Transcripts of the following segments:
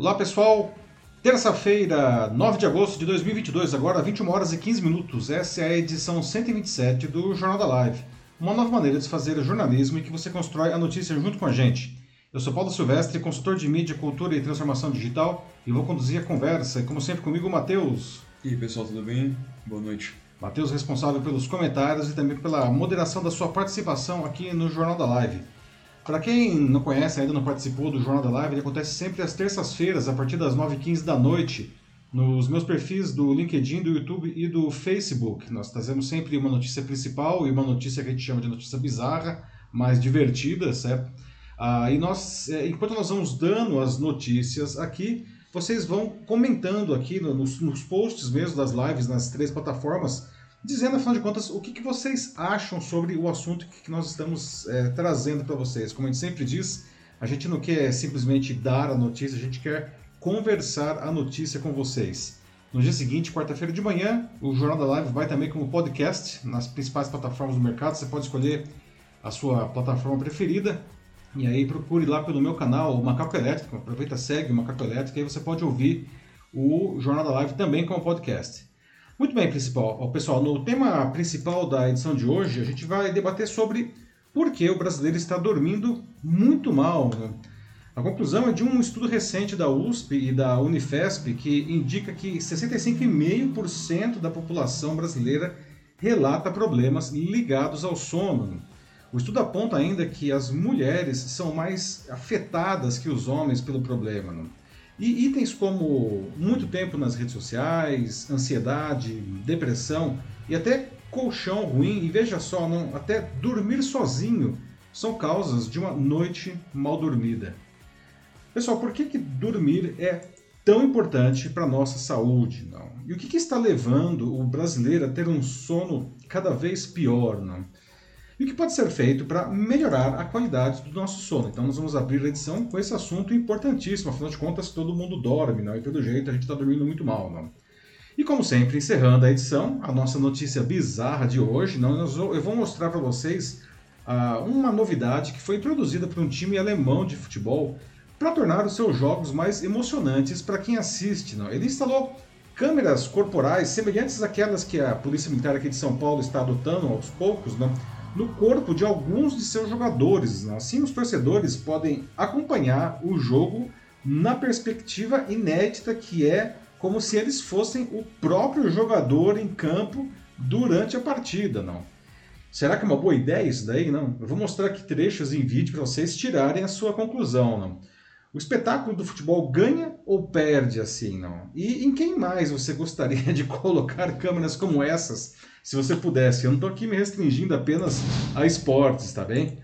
Olá pessoal, terça-feira, 9 de agosto de 2022, agora 21 horas e 15 minutos. Essa é a edição 127 do Jornal da Live, uma nova maneira de fazer jornalismo em que você constrói a notícia junto com a gente. Eu sou Paulo Silvestre, consultor de mídia, cultura e transformação digital e vou conduzir a conversa, como sempre comigo o Matheus. E aí pessoal, tudo bem? Boa noite. Matheus responsável pelos comentários e também pela moderação da sua participação aqui no Jornal da Live. Para quem não conhece, ainda não participou do Jornal da Live, ele acontece sempre às terças-feiras, a partir das 9h15 da noite, nos meus perfis do LinkedIn, do YouTube e do Facebook. Nós trazemos sempre uma notícia principal e uma notícia que a gente chama de notícia bizarra, mais divertida, certo? Ah, e nós, é, enquanto nós vamos dando as notícias aqui, vocês vão comentando aqui nos, nos posts mesmo das lives nas três plataformas dizendo, afinal de contas, o que, que vocês acham sobre o assunto que nós estamos é, trazendo para vocês. Como a gente sempre diz, a gente não quer simplesmente dar a notícia, a gente quer conversar a notícia com vocês. No dia seguinte, quarta-feira de manhã, o Jornal da Live vai também como podcast nas principais plataformas do mercado. Você pode escolher a sua plataforma preferida. E aí procure lá pelo meu canal, o Macaco Elétrico. Aproveita, segue o Macaco Elétrico e aí você pode ouvir o Jornal da Live também como podcast. Muito bem, principal. pessoal, no tema principal da edição de hoje, a gente vai debater sobre por que o brasileiro está dormindo muito mal. Né? A conclusão é de um estudo recente da USP e da Unifesp que indica que 65,5% da população brasileira relata problemas ligados ao sono. O estudo aponta ainda que as mulheres são mais afetadas que os homens pelo problema. E itens como muito tempo nas redes sociais, ansiedade, depressão e até colchão ruim, e veja só, não, até dormir sozinho são causas de uma noite mal dormida. Pessoal, por que, que dormir é tão importante para a nossa saúde? Não? E o que, que está levando o brasileiro a ter um sono cada vez pior? Não? E o que pode ser feito para melhorar a qualidade do nosso sono. Então nós vamos abrir a edição com esse assunto importantíssimo, afinal de contas todo mundo dorme, não? e pelo jeito a gente está dormindo muito mal. Não? E como sempre, encerrando a edição, a nossa notícia bizarra de hoje, não, eu vou mostrar para vocês uh, uma novidade que foi introduzida por um time alemão de futebol para tornar os seus jogos mais emocionantes para quem assiste. Não? Ele instalou câmeras corporais semelhantes àquelas que a Polícia Militar aqui de São Paulo está adotando aos poucos, não? No corpo de alguns de seus jogadores. Assim, os torcedores podem acompanhar o jogo na perspectiva inédita que é como se eles fossem o próprio jogador em campo durante a partida, não? Será que é uma boa ideia isso daí? Não. Eu vou mostrar aqui trechos em vídeo para vocês tirarem a sua conclusão, não. O espetáculo do futebol ganha ou perde assim, não? E em quem mais você gostaria de colocar câmeras como essas se você pudesse. Eu não estou aqui me restringindo apenas a esportes, tá bem?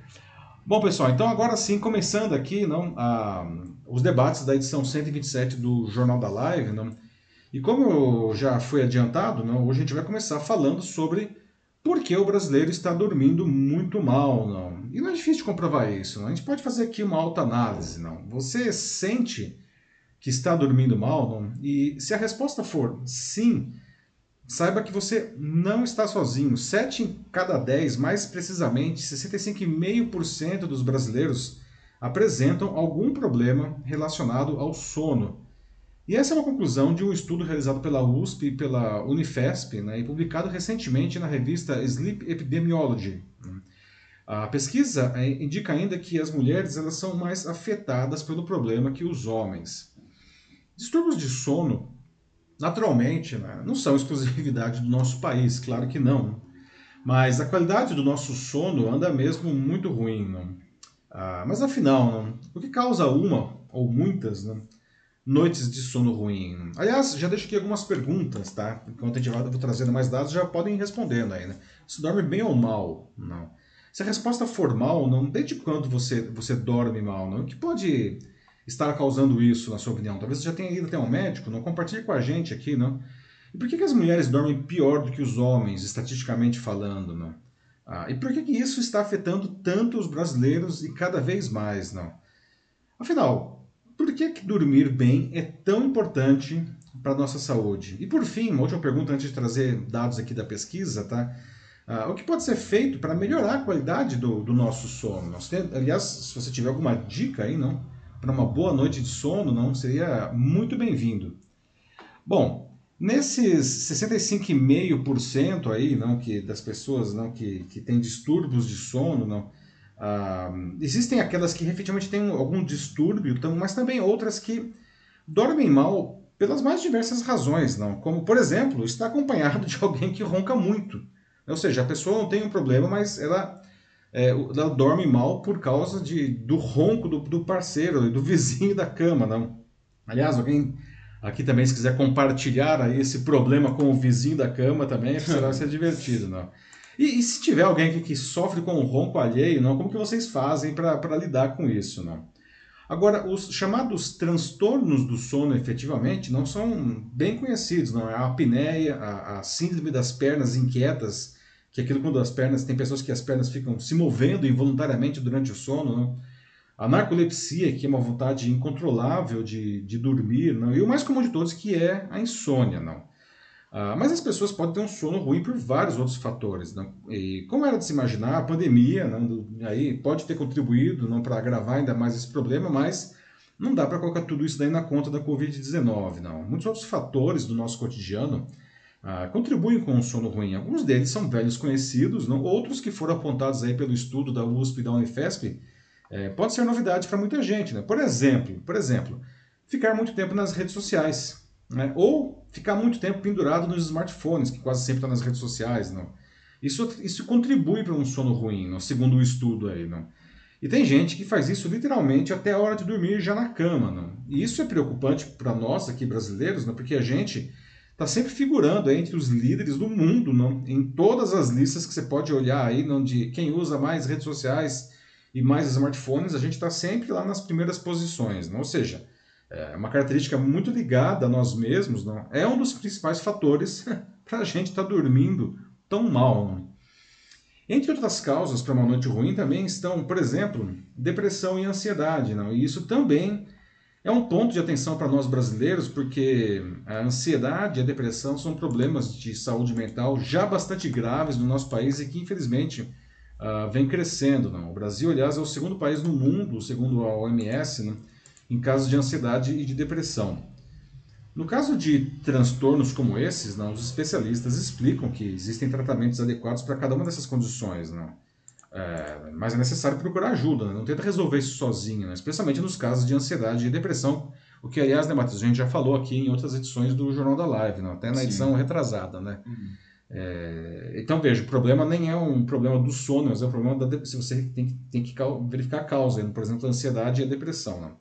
Bom, pessoal, então agora sim, começando aqui não, a, os debates da edição 127 do Jornal da Live. Não, e como já foi adiantado, não, hoje a gente vai começar falando sobre por que o brasileiro está dormindo muito mal. Não. E não é difícil comprovar isso. Não. A gente pode fazer aqui uma alta análise. Não. Você sente que está dormindo mal? Não? E se a resposta for sim, Saiba que você não está sozinho. 7 em cada 10, mais precisamente 65,5% dos brasileiros apresentam algum problema relacionado ao sono. E essa é uma conclusão de um estudo realizado pela USP e pela Unifesp né, e publicado recentemente na revista Sleep Epidemiology. A pesquisa é, indica ainda que as mulheres elas são mais afetadas pelo problema que os homens. Distúrbios de sono naturalmente, né, não são exclusividade do nosso país, claro que não. Mas a qualidade do nosso sono anda mesmo muito ruim. Não? Ah, mas afinal, não? o que causa uma ou muitas não? noites de sono ruim? Aliás, já deixo aqui algumas perguntas, tá? Enquanto a gente vai vou trazendo mais dados, já podem ir respondendo aí. Né? Você dorme bem ou mal? Não. Se a resposta for mal, não, desde quando você, você dorme mal? Não? O que pode estar causando isso, na sua opinião? Talvez você já tenha ido até um médico, não compartilhe com a gente aqui, não? E por que, que as mulheres dormem pior do que os homens, estatisticamente falando, não? Ah, e por que, que isso está afetando tanto os brasileiros e cada vez mais, não? Afinal, por que, que dormir bem é tão importante para a nossa saúde? E por fim, uma última pergunta antes de trazer dados aqui da pesquisa, tá? Ah, o que pode ser feito para melhorar a qualidade do, do nosso sono? Aliás, se você tiver alguma dica aí, não? Para uma boa noite de sono, não seria muito bem-vindo. Bom, nesses 65,5% aí, não, que das pessoas não que, que têm distúrbios de sono, não, ah, existem aquelas que efetivamente têm algum distúrbio, mas também outras que dormem mal pelas mais diversas razões, não? Como, por exemplo, estar acompanhado de alguém que ronca muito. Ou seja, a pessoa não tem um problema, mas ela, é, ela dorme mal por causa de, do ronco do, do parceiro, do vizinho da cama, não? Aliás, alguém aqui também, se quiser compartilhar aí esse problema com o vizinho da cama também, será ser divertido, não? E, e, se tiver alguém que, que sofre com o ronco alheio, não, como que vocês fazem para lidar com isso, não? Agora, os chamados transtornos do sono, efetivamente, não são bem conhecidos, não é? A apneia, a, a síndrome das pernas inquietas, que aquilo quando as pernas, tem pessoas que as pernas ficam se movendo involuntariamente durante o sono, não? A narcolepsia, que é uma vontade incontrolável de, de dormir, não? E o mais comum de todos, que é a insônia, não? Ah, mas as pessoas podem ter um sono ruim por vários outros fatores. Não? E como era de se imaginar, a pandemia não, aí pode ter contribuído não para agravar ainda mais esse problema, mas não dá para colocar tudo isso daí na conta da Covid-19. não. Muitos outros fatores do nosso cotidiano ah, contribuem com o sono ruim. Alguns deles são velhos conhecidos, não? outros que foram apontados aí pelo estudo da USP e da Unifesp é, pode ser novidade para muita gente. Né? Por exemplo, por exemplo, ficar muito tempo nas redes sociais. Né? Ou ficar muito tempo pendurado nos smartphones, que quase sempre está nas redes sociais. Não? Isso, isso contribui para um sono ruim, não? segundo o estudo. Aí, não? E tem gente que faz isso literalmente até a hora de dormir já na cama. Não? E isso é preocupante para nós aqui brasileiros, não? porque a gente está sempre figurando entre os líderes do mundo, não? em todas as listas que você pode olhar aí, não? de quem usa mais redes sociais e mais smartphones, a gente está sempre lá nas primeiras posições. Não? Ou seja, é uma característica muito ligada a nós mesmos, não? é um dos principais fatores para a gente estar tá dormindo tão mal. Não? Entre outras causas para uma noite ruim também estão, por exemplo, depressão e ansiedade. Não? E isso também é um ponto de atenção para nós brasileiros, porque a ansiedade e a depressão são problemas de saúde mental já bastante graves no nosso país e que, infelizmente, uh, vem crescendo. Não? O Brasil, aliás, é o segundo país no mundo, segundo a OMS, né? em casos de ansiedade e de depressão. No caso de transtornos como esses, não, os especialistas explicam que existem tratamentos adequados para cada uma dessas condições, não. É, mas é necessário procurar ajuda, né? não tenta resolver isso sozinho, né? especialmente nos casos de ansiedade e depressão, o que, aliás, né, Matheus, a gente já falou aqui em outras edições do Jornal da Live, não? até na edição Sim. retrasada. Né? Uhum. É, então, veja, o problema nem é um problema do sono, mas é um problema da se você tem, tem que verificar a causa, por exemplo, a ansiedade e a depressão. Não?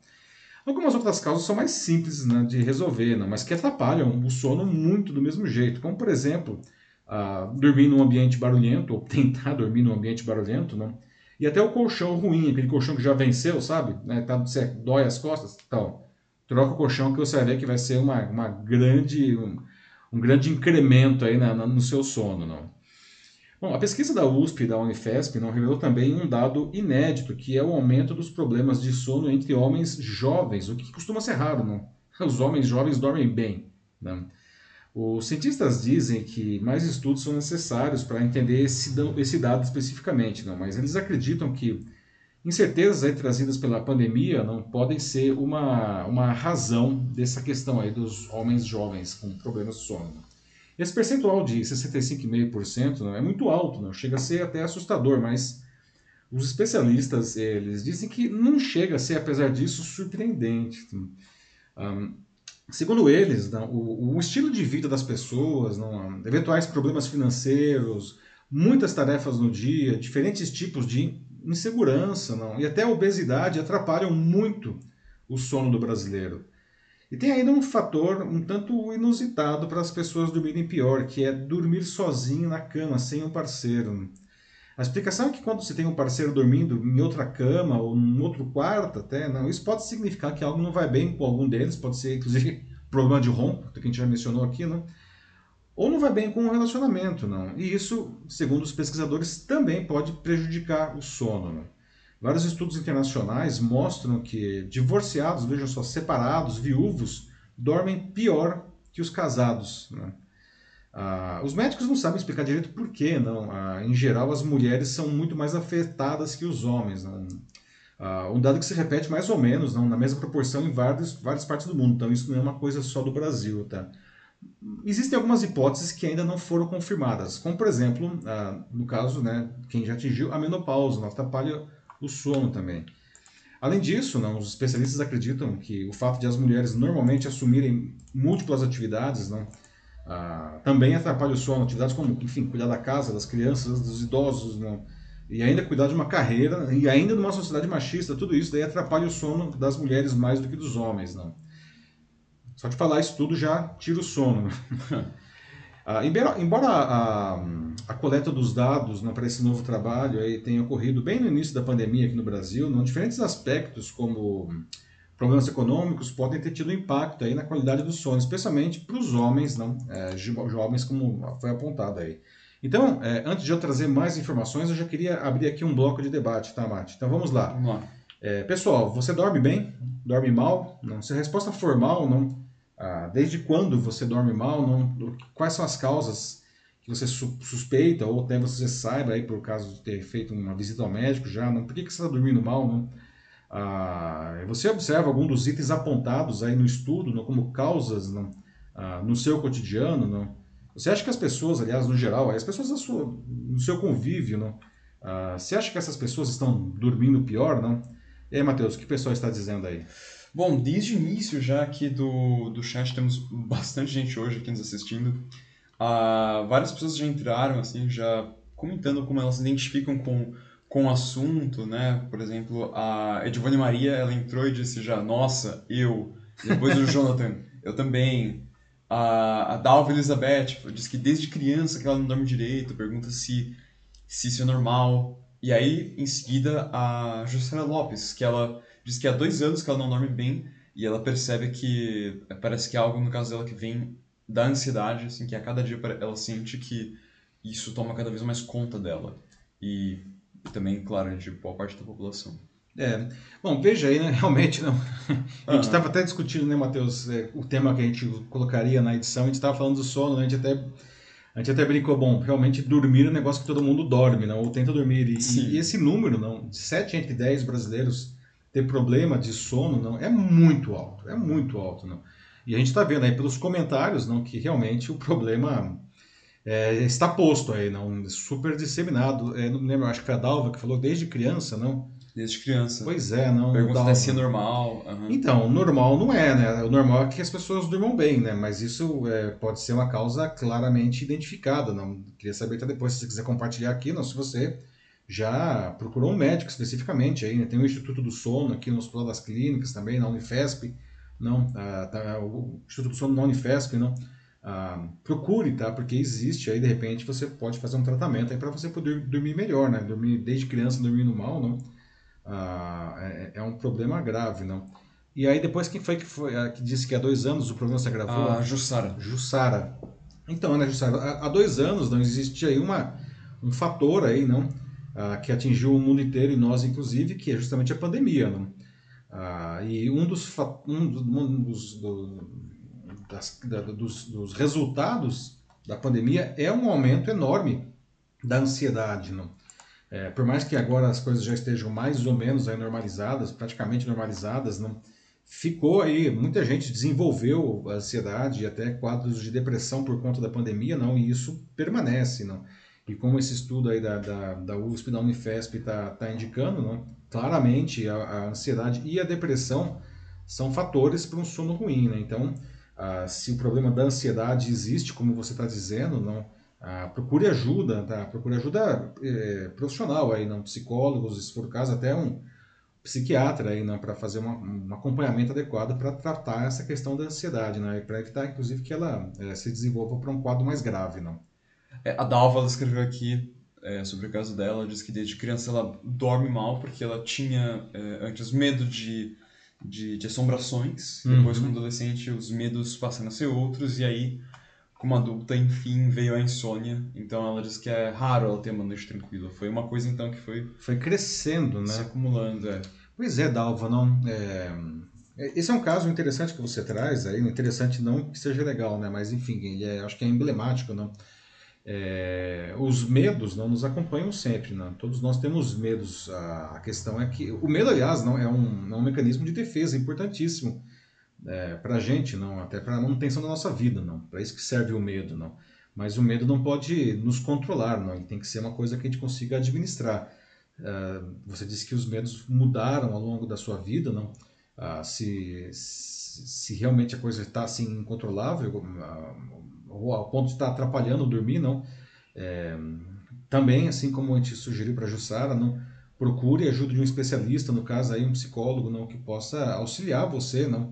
Algumas outras causas são mais simples né, de resolver, né, mas que atrapalham o sono muito do mesmo jeito, como por exemplo, dormir num ambiente barulhento, ou tentar dormir num ambiente barulhento, né, e até o colchão ruim, aquele colchão que já venceu, sabe? Né, tá, você dói as costas, então, troca o colchão que você vai ver que vai ser uma, uma grande, um, um grande incremento aí na, na, no seu sono. Não? Bom, a pesquisa da USP e da Unifesp não revelou também um dado inédito, que é o aumento dos problemas de sono entre homens jovens, o que costuma ser raro, não? Os homens jovens dormem bem. Né? Os cientistas dizem que mais estudos são necessários para entender esse, esse dado especificamente, não? mas eles acreditam que incertezas aí trazidas pela pandemia não podem ser uma, uma razão dessa questão aí dos homens jovens com problemas de sono. Esse percentual de 65,5% é muito alto, não? chega a ser até assustador, mas os especialistas eles dizem que não chega a ser, apesar disso, surpreendente. Um, segundo eles, o, o, estilo de vida das pessoas, não, eventuais problemas financeiros, muitas tarefas no dia, diferentes tipos de insegurança não, e até a obesidade atrapalham muito o sono do brasileiro. E tem ainda um fator um tanto inusitado para as pessoas dormirem pior, que é dormir sozinho na cama, sem um parceiro. A explicação é que quando você tem um parceiro dormindo em outra cama ou em outro quarto até, não, isso pode significar que algo não vai bem com algum deles, pode ser inclusive problema de ronco, que a gente já mencionou aqui, não? ou não vai bem com o relacionamento, não. E isso, segundo os pesquisadores, também pode prejudicar o sono. Não? Vários estudos internacionais mostram que divorciados, vejam só, separados, viúvos, dormem pior que os casados. Né? Ah, os médicos não sabem explicar direito por quê, não. Ah, em geral, as mulheres são muito mais afetadas que os homens. Não? Uh, um dado que se repete mais ou menos, não, na mesma proporção em várias, várias partes do mundo. Então isso não é uma coisa só do Brasil, tá? Existem algumas hipóteses que ainda não foram confirmadas, como por exemplo, uh, no caso, né, quem já atingiu a menopausa, não atrapalha o sono também. Além disso, não, os especialistas acreditam que o fato de as mulheres normalmente assumirem múltiplas atividades não, uh, também atrapalha o sono. Atividades como, enfim, cuidar da casa, das crianças, dos idosos, não, e ainda cuidar de uma carreira, e ainda numa sociedade machista, tudo isso daí atrapalha o sono das mulheres mais do que dos homens, não. Só de falar isso tudo já tira o sono. ah, embora, a, a, coleta dos dados né, para esse novo trabalho aí tenha ocorrido bem no início da pandemia aqui no Brasil, não, diferentes aspectos como problemas econômicos podem ter tido impacto aí na qualidade do sono, especialmente para os homens, não, é, jovens como foi apontado aí. Então, é, antes de eu trazer mais informações, eu já queria abrir aqui um bloco de debate, tá, Mate? Então vamos lá. Vamos lá. É, pessoal, você dorme bem? Dorme mal? Não. Se a resposta for mal, não. Ah, desde quando você dorme mal? Não. Quais são as causas que você su suspeita ou até você saiba aí por causa de ter feito uma visita ao médico já? Não. Por que, que você está dormindo mal? Não. Ah, você observa algum dos itens apontados aí no estudo não, como causas não, ah, no seu cotidiano? Não? Você acha que as pessoas, aliás, no geral, as pessoas no seu convívio, não? Ah, você acha que essas pessoas estão dormindo pior, não? E aí, Matheus, o que o pessoal está dizendo aí? Bom, desde o início já aqui do, do chat temos bastante gente hoje aqui nos assistindo. Ah, várias pessoas já entraram, assim, já comentando como elas se identificam com, com o assunto, né? Por exemplo, a Edivone Maria, ela entrou e disse já, nossa, eu. Depois o Jonathan, eu também. A, a Dalva Elizabeth diz que desde criança que ela não dorme direito, pergunta se, se isso é normal. E aí, em seguida, a Jussara Lopes, que ela diz que há dois anos que ela não dorme bem e ela percebe que parece que é algo no caso dela que vem da ansiedade, assim, que a cada dia ela sente que isso toma cada vez mais conta dela. E, e também, claro, de boa parte da população. É. Bom, veja aí, né? Realmente não. A gente estava até discutindo, né, Matheus, é, o tema que a gente colocaria na edição, a gente estava falando do sono, né? A gente até. A gente até brincou, bom, realmente dormir é um negócio que todo mundo dorme, não? Ou tenta dormir. E, e esse número, não, de 7 entre 10 brasileiros ter problema de sono, não, é muito alto, é muito alto, não. E a gente está vendo aí pelos comentários, não, que realmente o problema é, está posto aí, não, super disseminado. É, não lembro, acho que foi a Dalva que falou desde criança, não? Desde criança. Pois é, não. Pergunta se é normal. Uhum. Então, normal não é, né? O normal é que as pessoas durmam bem, né? Mas isso é, pode ser uma causa claramente identificada. Não queria saber até depois se você quiser compartilhar aqui, não, se você já procurou um médico especificamente aí, né? Tem o Instituto do Sono aqui no Hospital das Clínicas também, na Unifesp, não, ah, tá, o Instituto do Sono na Unifesp, não. Ah, procure, tá? Porque existe aí, de repente, você pode fazer um tratamento aí para você poder dormir melhor, né? Dormir desde criança dormindo mal, não ah, é, é, um problema grave, não. E aí depois quem foi que foi ah, que disse que há dois anos o problema se agravou? A Jussara. Jussara. Então, né, Jussara, há, dois anos não existe aí uma, um fator aí, não, ah, que atingiu o mundo inteiro e nós inclusive, que é justamente a pandemia, não. E um dos, um dos, do, das, da, dos, dos resultados da pandemia é um aumento enorme da ansiedade, não. É, por mais que agora as coisas já estejam mais ou menos normalizadas, praticamente normalizadas, não ficou aí, muita gente desenvolveu ansiedade e até quadros de depressão por conta da pandemia, não, e isso permanece, não. E como esse estudo aí da, da, da USP, da Unifesp está tá indicando, não, claramente a, a, ansiedade e a depressão são fatores para um sono ruim, né? Então, ah, se o problema da ansiedade existe, como você está dizendo, não, ah, procure ajuda, tá? Procure ajuda é, profissional aí, não psicólogos, se for o caso, até um psiquiatra aí, não, para fazer uma, um acompanhamento adequado para tratar essa questão da ansiedade, né? Para evitar, inclusive, que ela é, se desenvolva para um quadro mais grave, não. É, a Dalva escreveu aqui é, sobre o caso dela, diz que desde criança ela dorme mal porque ela tinha é, antes medo de, de, de assombrações, uhum. depois como adolescente os medos passam a ser outros e aí como adulta, enfim, veio a insônia. Então ela diz que é raro ela ter uma noite tranquila. Foi uma coisa então que foi. Foi crescendo, né? Se acumulando, é. Pois é, Dalva, não. É... Esse é um caso interessante que você traz aí, interessante não que seja legal, né? Mas enfim, ele é, acho que é emblemático, não? É, os medos não nos acompanham sempre, não. Todos nós temos medos. A, questão é que o medo, aliás, não é um, é um mecanismo de defesa importantíssimo é, para a gente, não, até para a manutenção da nossa vida, não. Para isso que serve o medo, não. Mas o medo não pode nos controlar, não. Ele tem que ser uma coisa que a gente consiga administrar. Uh, você disse que os medos mudaram ao longo da sua vida, não? Uh, se, se realmente a coisa está assim incontrolável, uh, ou ao ponto de estar atrapalhando dormir, não. É, também, assim como a gente sugeriu para a Jussara, não procure ajuda de um especialista, no caso aí um psicólogo, não que possa auxiliar você, não,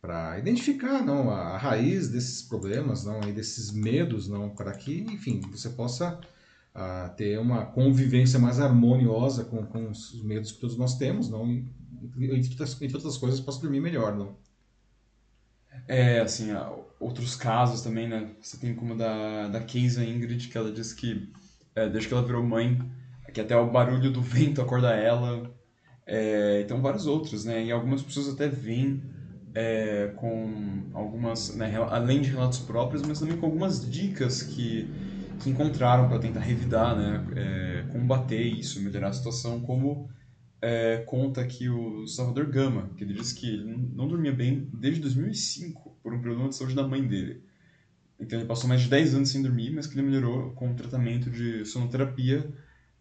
para identificar, não, a, a, raiz desses problemas, não, e desses medos, não, para que, enfim, você possa a, ter uma convivência mais harmoniosa com, com os medos que todos nós temos, não, e, entre outras coisas, possa dormir melhor, não. É, assim, outros casos também, né? Você tem como da, da Keisa Ingrid, que ela diz que é, desde que ela virou mãe, que até o barulho do vento acorda ela. É, então, vários outros, né? E algumas pessoas até vêm é, com algumas, né, além de relatos próprios, mas também com algumas dicas que, que encontraram para tentar revidar, né? É, combater isso, melhorar a situação, como é, conta aqui o Salvador Gama, que ele disse que ele não dormia bem desde 2005 por um problema de saúde da mãe dele. Então ele passou mais de 10 anos sem dormir, mas que ele melhorou com o tratamento de sonoterapia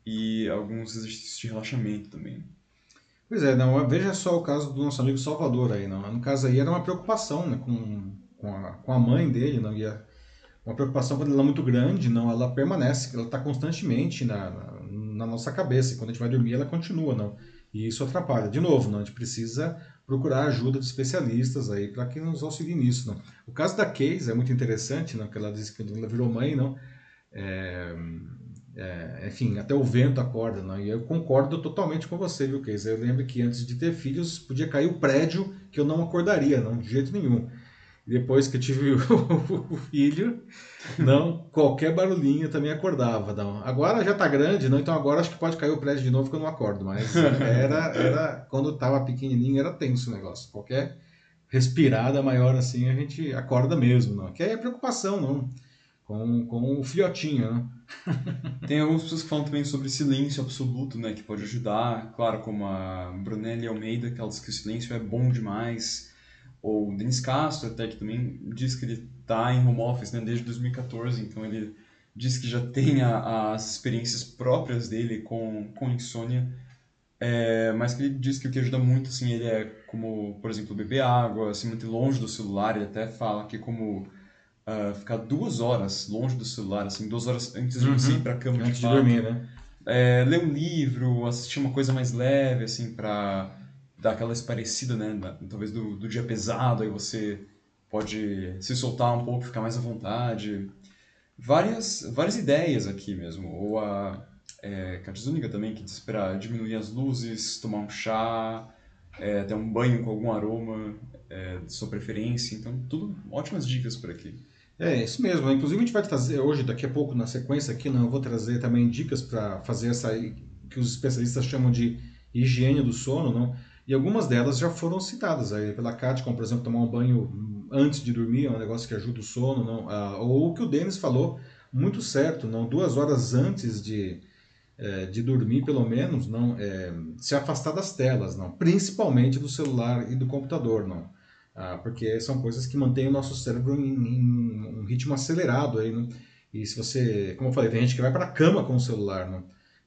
e alguns exercícios de relaxamento também. Pois é, não, veja só o caso do nosso amigo Salvador aí, não. No caso aí era uma preocupação, né, com, com, a, com a mãe dele, não ia uma preocupação quando ela é muito grande, não, ela permanece, ela está constantemente na, na na nossa cabeça. E quando a gente vai dormir, ela continua, não. E isso atrapalha. De novo, não, a gente precisa procurar ajuda de especialistas aí para que nos auxiliem nisso. Não. O caso da Case é muito interessante, não, que ela disse que ela virou mãe, não. É, é, enfim, até o vento acorda, não. E eu concordo totalmente com você, viu, Case? Eu lembro que antes de ter filhos podia cair o prédio que eu não acordaria, não, de jeito nenhum. Depois que eu tive o filho, não, qualquer barulhinho também acordava. Não. Agora já tá grande, não, então agora acho que pode cair o prédio de novo que eu não acordo. Mas era, era quando tava pequenininho era tenso o negócio. Qualquer respirada maior assim a gente acorda mesmo, não. Que é preocupação, não. Com, com o fiotinho, né? Tem algumas pessoas que falam também sobre silêncio absoluto, né? Que pode ajudar. Claro, como a Brunelli Almeida, que ela diz que o silêncio é bom demais ou o Denis Castro até que também diz que ele está em home office né, desde 2014, então ele diz que já tem a, as experiências próprias dele com, com insônia, é, mas que ele diz que o que ajuda muito assim, ele é como, por exemplo, beber água, se manter longe do celular, ele até fala que como uh, ficar duas horas longe do celular, assim, duas horas antes de você ir para a cama antes de, de dormir, né? É, ler um livro, assistir uma coisa mais leve, assim, para dá aquela esparecida, né? Talvez do, do dia pesado, aí você pode se soltar um pouco, ficar mais à vontade. Várias, várias ideias aqui mesmo. Ou a é, também, que diz para diminuir as luzes, tomar um chá, é, ter um banho com algum aroma é, de sua preferência. Então, tudo ótimas dicas por aqui. É, isso mesmo. Inclusive, a gente vai trazer hoje, daqui a pouco, na sequência aqui, não, eu vou trazer também dicas para fazer essa que os especialistas chamam de higiene do sono, não? E algumas delas já foram citadas aí pela Kátia, como por exemplo tomar um banho antes de dormir, é um negócio que ajuda o sono, não? Ah, ou o que o Denis falou, muito certo, não duas horas antes de, é, de dormir, pelo menos, não é, se afastar das telas, não, principalmente do celular e do computador, não, ah, porque são coisas que mantêm o nosso cérebro em, em um ritmo acelerado aí, não? E se você, como eu falei, tem gente que vai para a cama com o celular, não?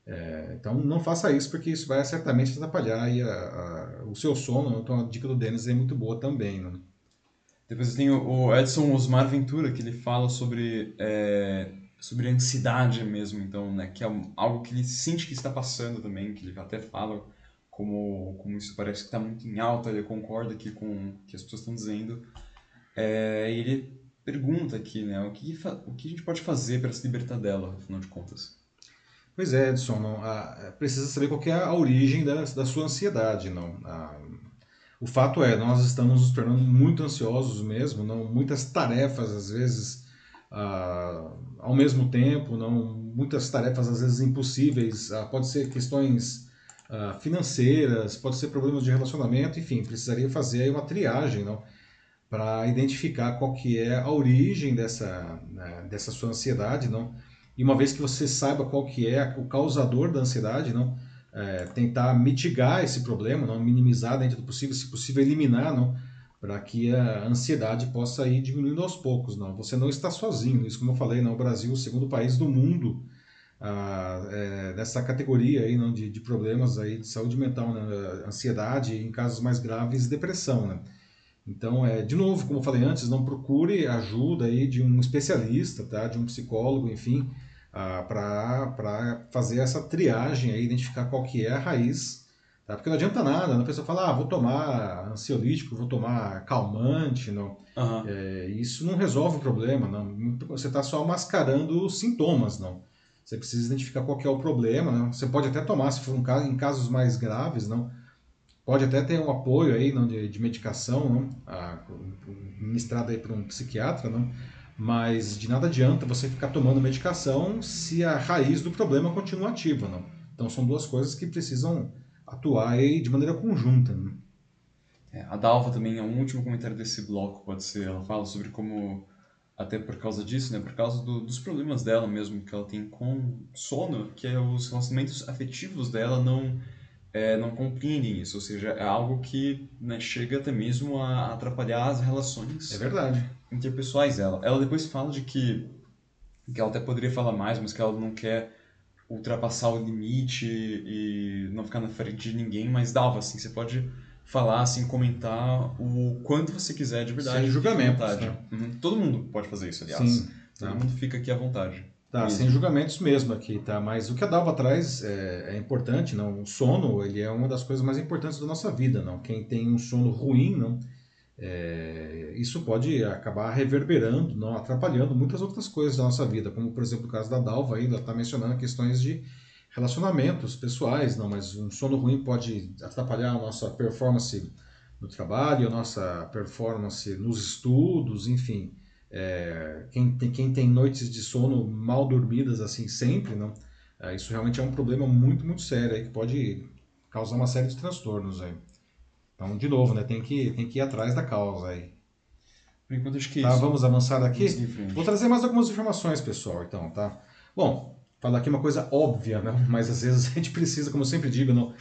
É, então não faça isso porque isso vai certamente atrapalhar a, a, o seu sono. Então a dica do Denis é muito boa também. Né? Depois tem o Edson Osmar Ventura que ele fala sobre é, sobre ansiedade mesmo, então né, que é algo que ele sente que está passando também, que ele até fala como como isso parece que está muito em alta. Ele concorda aqui com o que as pessoas estão dizendo. É, ele pergunta aqui, né, o que o que a gente pode fazer para se libertar dela, afinal de contas. Pois é, Edson, não, a, precisa saber qual é a origem da, da sua ansiedade. Não, a, o fato é, nós estamos nos tornando muito ansiosos mesmo, não, muitas tarefas às vezes a, ao mesmo tempo, não, muitas tarefas às vezes impossíveis, a, pode ser questões financeiras, pode ser problemas de relacionamento, enfim, precisaria fazer uma triagem, não, para identificar qual que é a origem dessa, né, dessa sua ansiedade, não E uma vez que você saiba qual que é o causador da ansiedade, não, é, tentar mitigar esse problema, não minimizar dentro do possível, se possível eliminar, não, para que a ansiedade possa ir diminuindo aos poucos, não. Você não está sozinho. Isso, como eu falei, não, o Brasil, é o segundo país do mundo ah, é, nessa categoria aí, não, de, de problemas aí de saúde mental, né, ansiedade, em casos mais graves, depressão, né. Então, é, de novo, como eu falei antes, não procure ajuda aí de um especialista, tá? de um psicólogo, enfim, ah, para fazer essa triagem, aí, identificar qual que é a raiz. Tá? Porque não adianta nada, né? a pessoa fala, ah, vou tomar ansiolítico, vou tomar calmante. Não. Uhum. É, isso não resolve o problema, não. você está só mascarando os sintomas. não. Você precisa identificar qual que é o problema. Não? Você pode até tomar, se for um caso, em casos mais graves, não Pode até ter um apoio aí não, de, de medicação, não, a, ministrada aí por um psiquiatra, não, mas de nada adianta você ficar tomando medicação se a raiz do problema continua ativa. Não. Então são duas coisas que precisam atuar aí de maneira conjunta. Né? É, a Dalva também, é um último comentário desse bloco, pode ser, ela fala sobre como, até por causa disso, né, por causa do, dos problemas dela mesmo, que ela tem com sono, que é os relacionamentos afetivos dela não é, não compreendem isso, ou seja, é algo que né, chega até mesmo a atrapalhar as relações é verdade. interpessoais dela. Ela depois fala de que, que ela até poderia falar mais, mas que ela não quer ultrapassar o limite e não ficar na frente de ninguém, mas dava, assim, você pode falar, assim, comentar o quanto você quiser de verdade. Sem julgamento. Né? Uhum. Todo mundo pode fazer isso, aliás. Sim. Todo mundo fica aqui à vontade. Tá, sem julgamentos mesmo aqui, tá? Mas o que a Dalva traz é, é, importante, não? O sono, ele é uma das coisas mais importantes da nossa vida, não? Quem tem um sono ruim, não? É, isso pode acabar reverberando, não? Atrapalhando muitas outras coisas da nossa vida, como por exemplo o caso da Dalva aí, ela está mencionando questões de relacionamentos pessoais, não? Mas um sono ruim pode atrapalhar a nossa performance no trabalho, a nossa performance nos estudos, enfim. É, quem, tem, quem tem noites de sono mal dormidas assim sempre, não, é, isso realmente é um problema muito, muito sério aí, que pode causar uma série de transtornos aí. Então, de novo, né, tem que, tem que ir atrás da causa aí. Por enquanto, acho que tá, isso. Vamos avançar aqui. Vou trazer mais algumas informações, pessoal, então, tá? Bom, falar aqui uma coisa óbvia, né? mas às vezes a gente precisa, como eu sempre digo, não,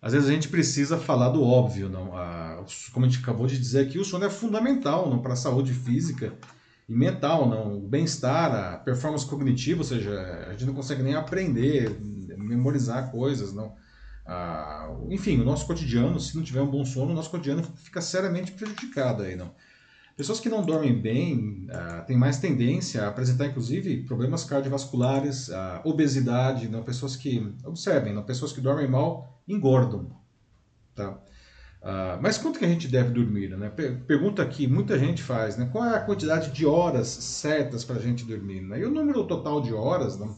às vezes a gente precisa falar do óbvio, não? Ah, como a gente acabou de dizer aqui, o sono é fundamental não para a saúde física e mental, não. O bem-estar, a performance cognitiva, ou seja, a gente não consegue nem aprender, memorizar coisas, não. Ah, enfim, o nosso cotidiano, se não tiver um bom sono, o nosso cotidiano fica seriamente prejudicado aí, não. Pessoas que não dormem bem ah, têm mais tendência a apresentar, inclusive, problemas cardiovasculares, ah, obesidade, não. Pessoas que, observem, não. Pessoas que dormem mal engordam, tá? Uh, mas quanto que a gente deve dormir? Né? Pergunta que muita gente faz, né? Qual é a quantidade de horas certas para a gente dormir? Né? E o número total de horas uh,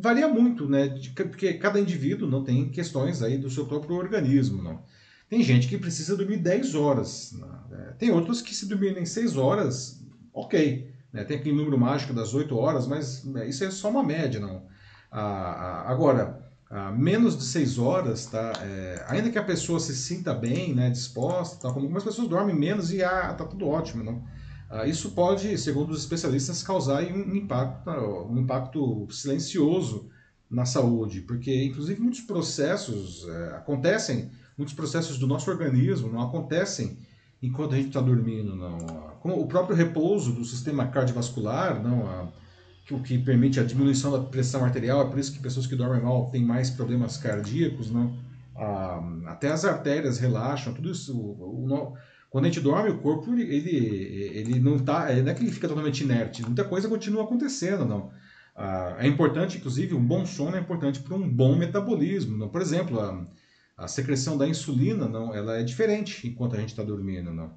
varia muito, né? Porque cada indivíduo não tem questões aí do seu próprio organismo, não. Tem gente que precisa dormir 10 horas, né? tem outros que se dormirem 6 horas, ok. Né? Tem aquele número mágico das 8 horas, mas né, isso é só uma média, não. Uh, agora, ah, menos de seis horas, tá? É, ainda que a pessoa se sinta bem, né, disposta, tá? como algumas pessoas dormem menos e ah, tá tudo ótimo, não? Ah, isso pode, segundo os especialistas, causar um impacto, um impacto silencioso na saúde, porque inclusive muitos processos é, acontecem, muitos processos do nosso organismo não acontecem enquanto a gente está dormindo, não. Como o próprio repouso do sistema cardiovascular, não. O que permite a diminuição da pressão arterial, é por isso que pessoas que dormem mal têm mais problemas cardíacos, né? Ah, até as artérias relaxam, tudo isso. O, o, quando a gente dorme, o corpo ele, ele, ele não tá, não é que ele fica totalmente inerte, muita coisa continua acontecendo, não. Ah, é importante, inclusive, um bom sono é importante para um bom metabolismo. Não? Por exemplo, a, a secreção da insulina, não, ela é diferente enquanto a gente está dormindo, não.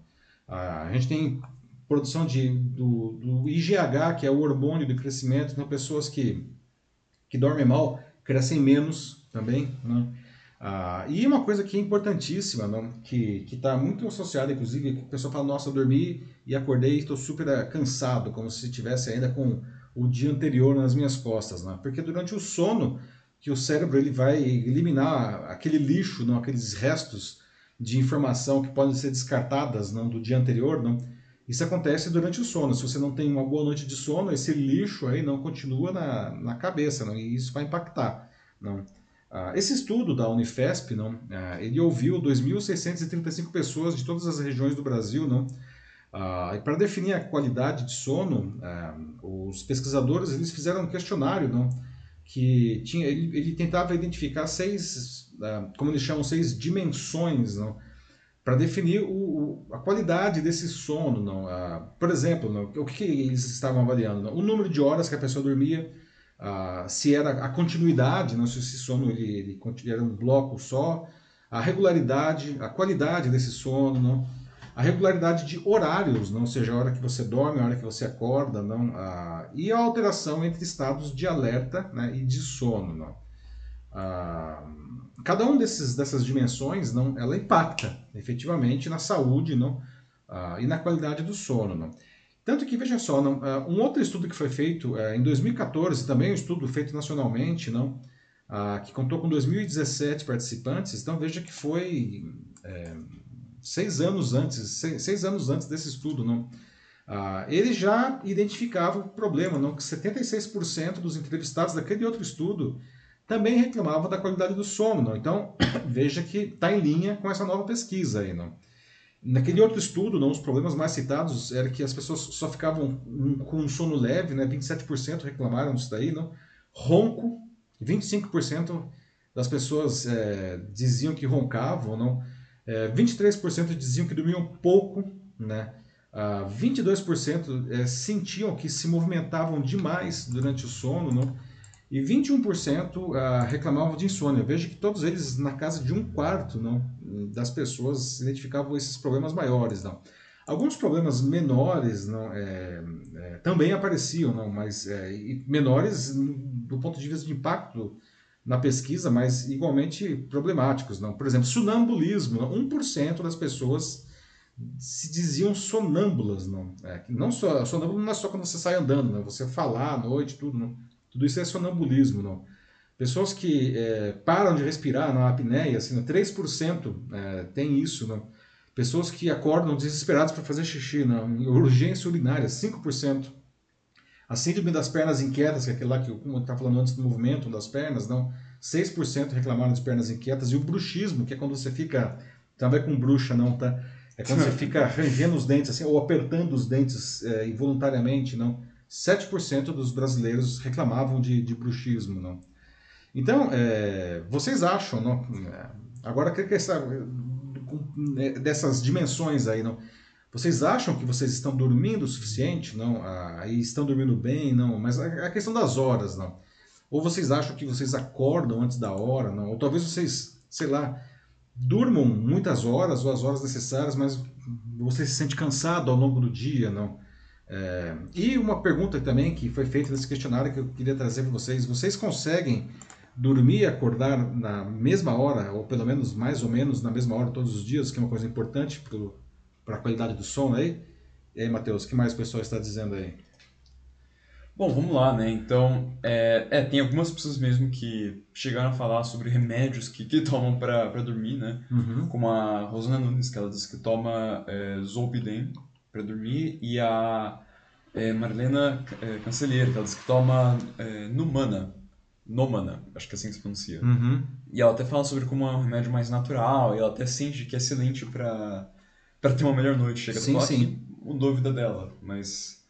Ah, a gente tem produção de, do, do IGH, que é o hormônio do crescimento, então pessoas que, que dormem mal crescem menos também, né? Ah, e uma coisa que é importantíssima, né? que está muito associada, inclusive, que a pessoa fala, nossa, eu dormi e acordei e estou super eh, cansado, como se estivesse ainda com o dia anterior nas minhas costas, né? porque durante o sono, que o cérebro ele vai eliminar aquele lixo, não, aqueles restos de informação que podem ser descartadas não, do dia anterior, não, Isso acontece durante o sono. Se você não tem uma boa noite de sono, esse lixo aí não continua na, na cabeça, não, e isso vai impactar. Não. Ah, esse estudo da Unifesp, não, ah, ele ouviu 2.635 pessoas de todas as regiões do Brasil, não, ah, e para definir a qualidade de sono, ah, os pesquisadores eles fizeram um questionário, não, que tinha, ele, ele tentava identificar seis, ah, como eles chamam, seis dimensões, não, para definir o, o, a qualidade desse sono, não. Ah, por exemplo, não, o que, que, eles estavam avaliando? Não? O número de horas que a pessoa dormia ah, se era a continuidade, não se esse sono ele, ele, era um bloco só, a regularidade, a qualidade desse sono, não, a regularidade de horários, não seja a hora que você dorme, a hora que você acorda, não, a, e a alteração entre estados de alerta né, e de sono, não. A, cada um desses dessas dimensões, não, ela impacta efetivamente na saúde, não, e na qualidade do sono, não. Tanto que, veja só, não, uh, um outro estudo que foi feito uh, em 2014, também um estudo feito nacionalmente, não, que contou com 2017 participantes, então veja que foi é, seis anos antes, seis, seis, anos antes desse estudo, não, ele já identificava o problema, não, que 76% dos entrevistados daquele outro estudo também reclamavam da qualidade do sono. Então veja que está em linha com essa nova pesquisa aí, não. Naquele outro estudo, não, os problemas mais citados era que as pessoas só ficavam com um sono leve, né, 27% reclamaram disso daí, não? ronco, 25% das pessoas é, diziam que roncavam, não? É, 23% diziam que dormiam pouco, né? Ah, 22% é, sentiam que se movimentavam demais durante o sono, não? E 21% ah, reclamavam de insônia. Veja que todos eles, na casa de um quarto não, das pessoas, identificavam esses problemas maiores. Não. Alguns problemas menores não, é, é, também apareciam, não, mas é, menores do ponto de vista de impacto na pesquisa, mas igualmente problemáticos. Não. Por exemplo, sonambulismo. Não, 1% das pessoas se diziam sonâmbulas. Não, é, não só, sonâmbulo não é só quando você sai andando, não, você falar à noite, tudo. Não. Tudo isso é sonambulismo, não? Pessoas que é, param de respirar na apneia, assim, 3% é, tem isso, não? Pessoas que acordam desesperadas para fazer xixi, não? urgência urinária, 5%. A síndrome das pernas inquietas, que é aquele lá que eu estava falando antes do movimento das pernas, não? 6% reclamaram das pernas inquietas. E o bruxismo, que é quando você fica. Também com bruxa, não, tá? É quando você fica rangendo os dentes, assim, ou apertando os dentes é, involuntariamente, não? 7% dos brasileiros reclamavam de, de bruxismo. Não? Então, é, vocês acham, não, agora que essa, é, dessas dimensões aí, não, vocês acham que vocês estão dormindo o suficiente? Não, aí estão dormindo bem? Não, mas a questão das horas, não. Ou vocês acham que vocês acordam antes da hora? Não, ou talvez vocês, sei lá, durmam muitas horas ou as horas necessárias, mas você se sente cansado ao longo do dia, não? É, e uma pergunta também que foi feita nesse questionário que eu queria trazer para vocês: vocês conseguem dormir e acordar na mesma hora, ou pelo menos mais ou menos na mesma hora todos os dias, que é uma coisa importante para a qualidade do sono aí? E aí, Matheus, o que mais o pessoal está dizendo aí? Bom, vamos lá, né? Então, é, é, tem algumas pessoas mesmo que chegaram a falar sobre remédios que, que tomam para dormir, né? Uhum. Como a Rosana Nunes, que ela diz que toma é, Zolpidem, para dormir e a é, Marlena é, Cancelheiro, que ela diz que toma é, Numana. Nomana, acho que é assim que se pronuncia. Uhum. E ela até fala sobre como é um remédio mais natural, e ela até sente que é excelente para para ter uma melhor noite. Chega sim, a falar sim. o dúvida dela, mas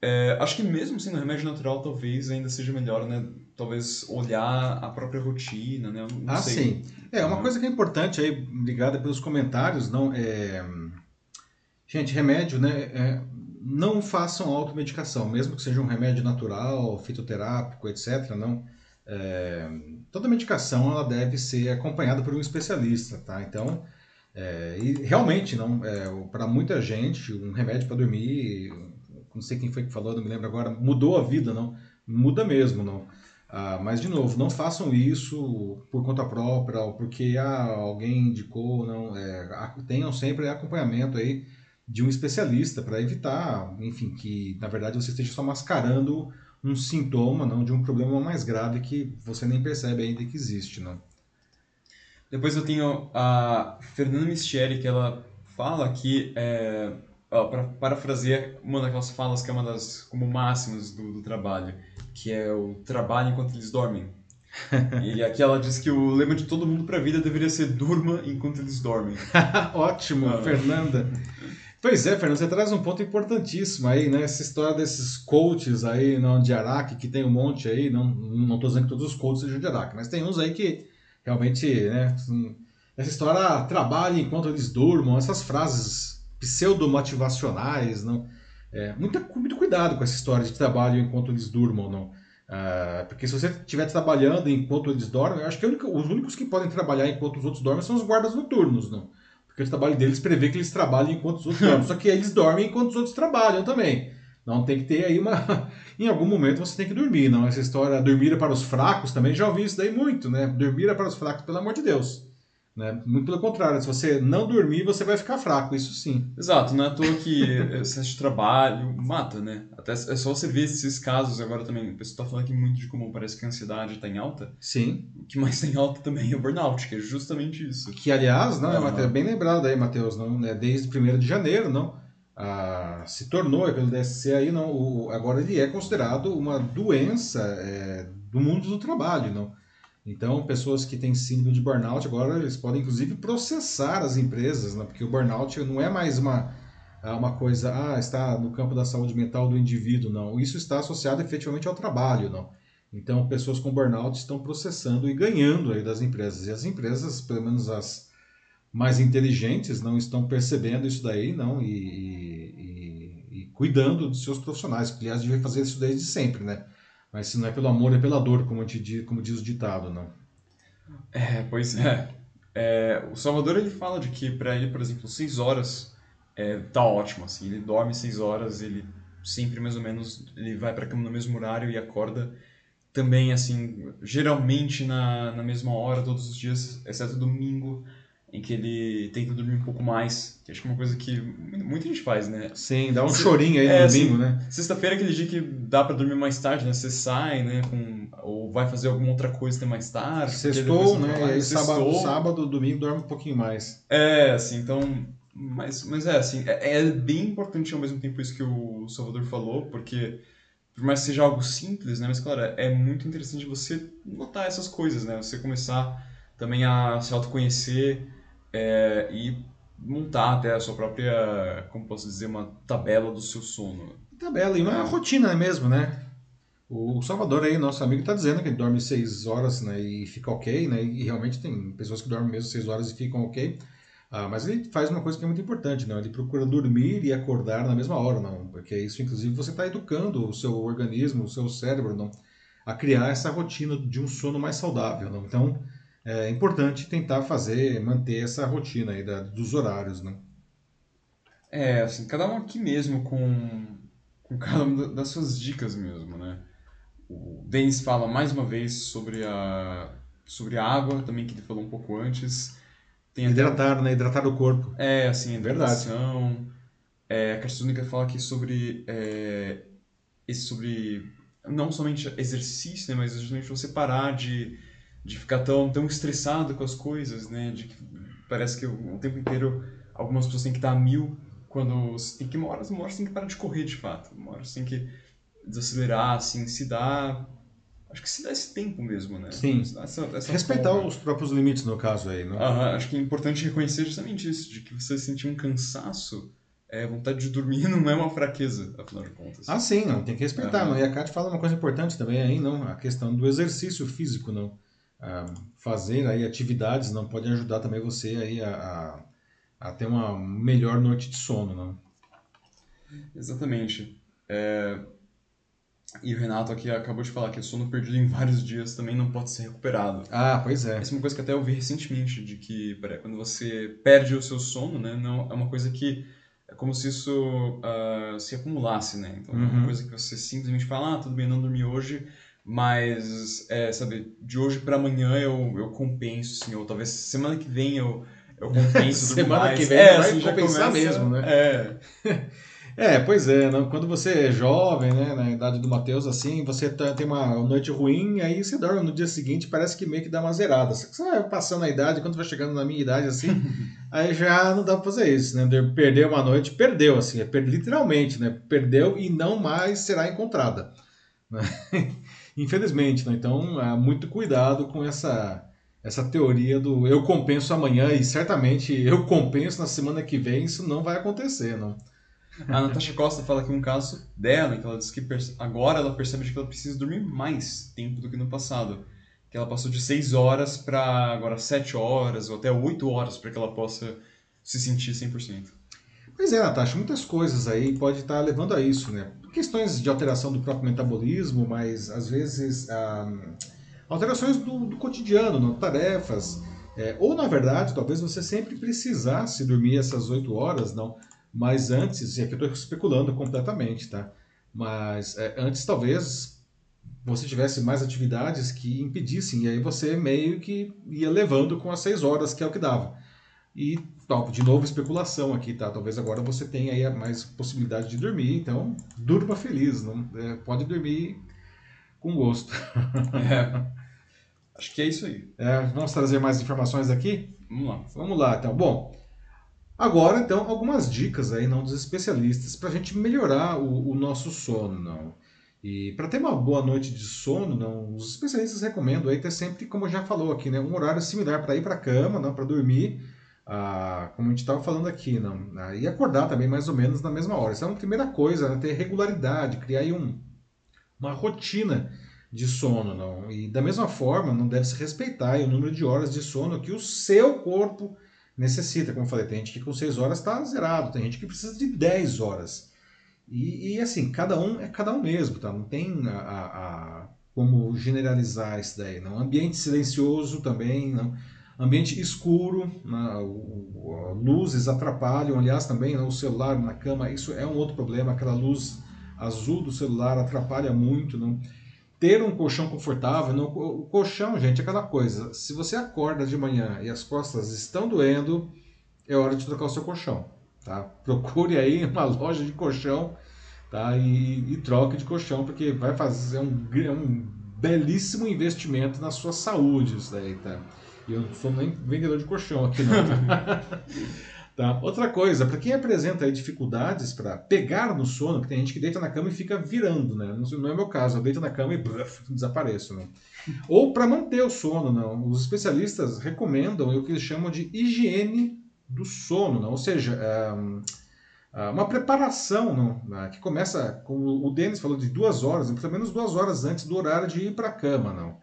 é, acho que mesmo sendo remédio natural, talvez ainda seja melhor, né? Talvez olhar a própria rotina, né? Não ah, sei. sim. É, uma coisa que é importante aí, ligada pelos comentários, não é Gente, remédio, né? É, não façam automedicação, mesmo que seja um remédio natural, fitoterápico, etc. Não. É, toda medicação ela deve ser acompanhada por um especialista, tá? Então, é, e realmente, não, é, para muita gente, um remédio para dormir, não sei quem foi que falou, não me lembro agora, mudou a vida, não? Muda mesmo, não? Ah, mas, de novo, não façam isso por conta própria ou porque ah, alguém indicou, não. É, tenham sempre acompanhamento aí de um especialista para evitar, enfim, que na verdade você esteja só mascarando um sintoma, não de um problema mais grave que você nem percebe ainda que existe, não. Depois eu tenho a Fernanda Mistieri que ela fala que é, para parafrasear uma daquelas falas que é uma das como máximas do, do trabalho, que é o trabalho enquanto eles dormem. e aqui ela diz que o lema de todo mundo para a vida deveria ser durma enquanto eles dormem. Ótimo, ah. Fernanda. Pois é, Fernando, você traz um ponto importantíssimo aí, né? Essa história desses coaches aí não, de Araque, que tem um monte aí, não, não dizendo que todos os coaches sejam de Araque, mas tem uns aí que realmente, né? Assim, essa história, trabalhe enquanto eles durmam, essas frases pseudo-motivacionais, não? É, muito, muito cuidado com essa história de trabalho enquanto eles durmam, não? Ah, porque se você estiver trabalhando enquanto eles dormem, eu acho que os únicos que podem trabalhar enquanto os outros dormem são os guardas noturnos, não? Porque o trabalho deles prevê que eles trabalhem enquanto os outros dormem. Só que eles dormem enquanto os outros trabalham também. Não tem que ter aí uma. em algum momento você tem que dormir, não? Essa história, dormir é para os fracos, também já ouvi isso daí muito, né? Dormir é para os fracos, pelo amor de Deus. Né? Muito pelo contrário, se você não dormir, você vai ficar fraco, isso sim. Exato, não é à toa que excesso de trabalho mata, né? Até é só você ver esses casos agora também. O pessoal está falando aqui muito de como parece que a ansiedade está em alta. Sim. O que mais está em alta também é o burnout, que é justamente isso. Que, aliás, não, é, é bem lembrado aí, Matheus, não, né? desde 1 de janeiro, não? Ah, se tornou, pelo DSC aí, não, o, agora ele é considerado uma doença é, do mundo do trabalho, não? Então, pessoas que têm síndrome de burnout agora eles podem inclusive processar as empresas, né? porque o burnout não é mais uma, ah, uma coisa, ah, está no campo da saúde mental do indivíduo, não. Isso está associado efetivamente ao trabalho, não. Então, pessoas com burnout estão processando e ganhando aí das empresas. E as empresas, pelo menos as mais inteligentes, não estão percebendo isso daí, não, e, e, e cuidando dos seus profissionais, porque aliás devia fazer isso desde sempre, né? Mas se não é pelo amor, é pela dor, como, te, como diz o ditado, não? É, pois é. é o Salvador ele fala de que para ele, por exemplo, seis horas é, tá ótimo, assim. Ele dorme seis horas, ele sempre mais ou menos ele vai para cama no mesmo horário e acorda também assim, geralmente na, na mesma hora todos os dias, exceto domingo em que ele tenta dormir um pouco mais, que acho que é uma coisa que muita gente faz, né? Sim, dá um Se, chorinho aí é, no domingo, assim, né? Sexta-feira é aquele dia que dá para dormir mais tarde, né? Você sai, né? Com, ou vai fazer alguma outra coisa até mais tarde. Sextou, né? E sábado, sábado, domingo dorme um pouquinho mais. É, assim, então... Mas, mas é, assim, é, é bem importante ao mesmo tempo isso que o Salvador falou, porque por mais que seja algo simples, né? Mas, claro, é muito interessante você notar essas coisas, né? Você começar também a se autoconhecer, é, e montar até a sua própria, como posso dizer, uma tabela do seu sono. Tabela, e uma é. rotina mesmo, né? O Salvador aí, nosso amigo, está dizendo que ele dorme seis horas né, e fica ok, né? E realmente tem pessoas que dormem mesmo seis horas e ficam ok. Ah, mas ele faz uma coisa que é muito importante, não? Ele procura dormir e acordar na mesma hora, não? Porque isso, inclusive, você está educando o seu organismo, o seu cérebro, não? A criar essa rotina de um sono mais saudável, não? Então, é importante tentar fazer, manter essa rotina aí da, dos horários, né? É, assim, cada um aqui mesmo com, com cada uma das suas dicas mesmo, né? O Denis fala mais uma vez sobre a, sobre a água, também que ele falou um pouco antes. Tem Hidratar, até... né? Hidratar o corpo. É, assim, hidratação. É, a Cartúnica fala aqui sobre, é, sobre não somente exercício, né? Mas justamente você parar de de ficar tão, tão estressado com as coisas, né? De que parece que o tempo inteiro algumas pessoas têm que estar a mil quando você tem que uma hora, uma hora você tem que parar de correr de fato, uma hora você tem que desacelerar, assim, se dá acho que se dá esse tempo mesmo, né? Sim. Essa, essa Respeitar forma. os próprios limites no caso aí, né? Aham, acho que é importante reconhecer justamente isso, de que você sentir um cansaço, é, vontade de dormir não é uma fraqueza, afinal de contas. Ah, sim, não, tem que respeitar. Não? E a Kátia fala uma coisa importante também aí, não? A questão do exercício físico, não? Fazer aí atividades não pode ajudar também você aí a, a, a, ter uma melhor noite de sono, não? Exatamente. É... E o Renato aqui acabou de falar que o sono perdido em vários dias também não pode ser recuperado. Ah, pois é. Essa é uma coisa que até eu vi recentemente, de que quando você perde o seu sono, né, não, é uma coisa que é como se isso uh, se acumulasse, né? Então uhum. é uma uhum. coisa que você simplesmente fala, ah, tudo bem, não dormi hoje, mas, é, sabe, de hoje para amanhã eu, eu compenso, assim, ou talvez semana que vem eu, eu compenso Semana mais. que vem é, vai assim, compensar começa, mesmo, né? É. É, pois é, não, quando você é jovem, né, na idade do Matheus, assim, você tá, tem uma noite ruim, aí você dorme no dia seguinte, parece que meio que dá uma zerada. Você vai passando a idade, quando vai chegando na minha idade, assim, aí já não dá pra fazer isso, né? Perdeu uma noite, perdeu, assim, é, literalmente, né? Perdeu e não mais será encontrada. Infelizmente, né? Então, é, muito cuidado com essa, essa teoria do eu compenso amanhã e certamente eu compenso na semana que vem, isso não vai acontecer, não. A Natasha Costa fala que um caso dela, que ela diz que agora ela percebe que ela precisa dormir mais tempo do que no passado. Que ela passou de 6 horas para agora 7 horas ou até 8 horas para que ela possa se sentir 100%. Pois é, Natasha, muitas coisas aí pode estar levando a isso, né? Questões de alteração do próprio metabolismo, mas às vezes ah, alterações do, do cotidiano, não? tarefas. É, ou na verdade, talvez você sempre precisasse dormir essas 8 horas, não? Mas antes, e aqui eu estou especulando completamente, tá? Mas é, antes talvez você tivesse mais atividades que impedissem, e aí você meio que ia levando com as 6 horas, que é o que dava. E, tal, de novo, especulação aqui, tá? Talvez agora você tenha aí mais possibilidade de dormir, então durma feliz, não? É, pode dormir com gosto. É. Acho que é isso aí. É, vamos trazer mais informações aqui? Vamos lá. Vamos lá, então. Bom, Agora, então, algumas dicas aí, não dos especialistas, para a gente melhorar o, o, nosso sono, não. E para ter uma boa noite de sono, não, os especialistas recomendam aí ter sempre, como já falou aqui, né, um horário similar para ir para a cama, não, para dormir, ah, como a gente estava falando aqui, não, ah, e acordar também mais ou menos na mesma hora. Essa é uma primeira coisa, né, ter regularidade, criar aí um, uma rotina de sono, não. E da mesma forma, não deve se respeitar o número de horas de sono que o seu corpo necessita, como eu falei, tem gente que com 6 horas está zerado, tem gente que precisa de 10 horas. E, e, assim, cada um é cada um mesmo, tá? Não tem a, a, a como generalizar isso daí, não. Ambiente silencioso também, não. Ambiente escuro, né? luzes atrapalham, aliás também né? o celular na cama, isso é um outro problema, aquela luz azul do celular atrapalha muito, não ter um colchão confortável. O colchão, gente, é aquela coisa. Se você acorda de manhã e as costas estão doendo, é hora de trocar o seu colchão. Tá? Procure aí uma loja de colchão tá? e, e troque de colchão, porque vai fazer um, um belíssimo investimento na sua saúde isso daí, tá? E eu não sou nem vendedor de colchão aqui, não. Tá? Outra coisa, para quem apresenta dificuldades para pegar no sono, que tem gente que deita na cama e fica virando, né? Não, é meu caso, eu deito na cama e desapareço. Né? Ou para manter o sono, não. Os especialistas recomendam o que eles chamam de higiene do sono, não? ou seja, é, é uma preparação não? Né? que começa, como o Denis falou, de duas horas, pelo menos duas horas antes do horário de ir para a cama. Não?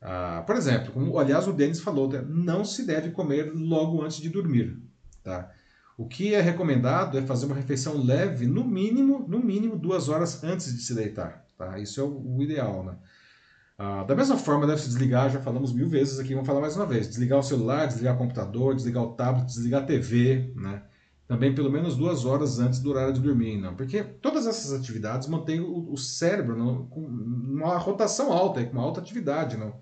Ah, por exemplo, como aliás o Denis falou, né? não se deve comer logo antes de dormir. Tá? O que é recomendado é fazer uma refeição leve, no mínimo, no mínimo duas horas antes de se deitar. Tá? Isso é o, o ideal. Né? Ah, da mesma forma, deve se desligar, já falamos mil vezes aqui, vamos falar mais uma vez. Desligar o celular, desligar o computador, desligar o tablet, desligar a TV, né? Também pelo menos duas horas antes do horário de dormir, não. Porque todas essas atividades mantêm o, o cérebro não, com uma rotação alta, com uma alta atividade, não.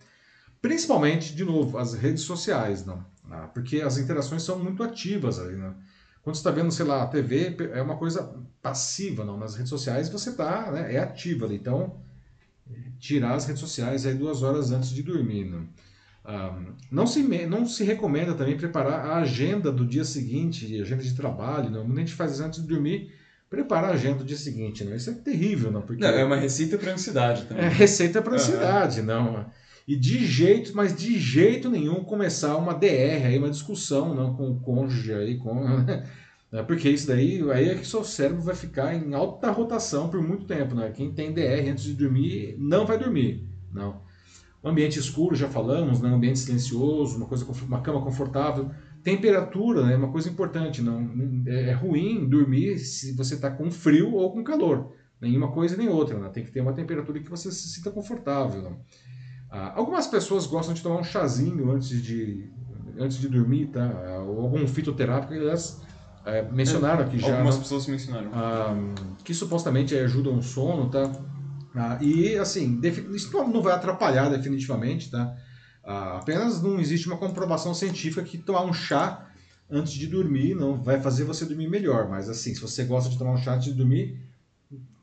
Principalmente, de novo, as redes sociais, não. Ah, porque as interações são muito ativas ali, né? Quando você está vendo, sei lá, a TV, é uma coisa passiva, não. Nas redes sociais você está, né, é ativa ali. Então, tirar as redes sociais aí duas horas antes de dormir, né? Um, não, se, não se recomenda também preparar a agenda do dia seguinte, agenda de trabalho, não. Muita gente faz isso antes de dormir, preparar a agenda do dia seguinte, não. Isso é terrível, não. Porque... Não, é uma receita para ansiedade também. É receita para ansiedade, uhum. não. E de jeito, mas de jeito nenhum começar uma DR aí, uma discussão não, com o cônjuge aí, com, né? porque isso daí aí é que seu cérebro vai ficar em alta rotação por muito tempo. Né? Quem tem DR antes de dormir não vai dormir. Não. Ambiente escuro, já falamos, né? ambiente silencioso, uma, coisa, uma cama confortável. Temperatura é né? uma coisa importante. Não, é, é ruim dormir se você está com frio ou com calor. Nenhuma coisa nem outra. Né? Tem que ter uma temperatura que você se sinta confortável. Não? Ah, algumas pessoas gostam de tomar um chazinho antes de, antes de dormir, tá? Ou algum fitoterápico, elas é, mencionaram aqui já. Algumas não? pessoas mencionaram. Ah, que supostamente ajuda o sono, tá? Ah, e assim, isso não vai atrapalhar definitivamente, tá? Ah, apenas não existe uma comprovação científica que tomar um chá antes de dormir não vai fazer você dormir melhor. Mas assim, se você gosta de tomar um chá antes de dormir,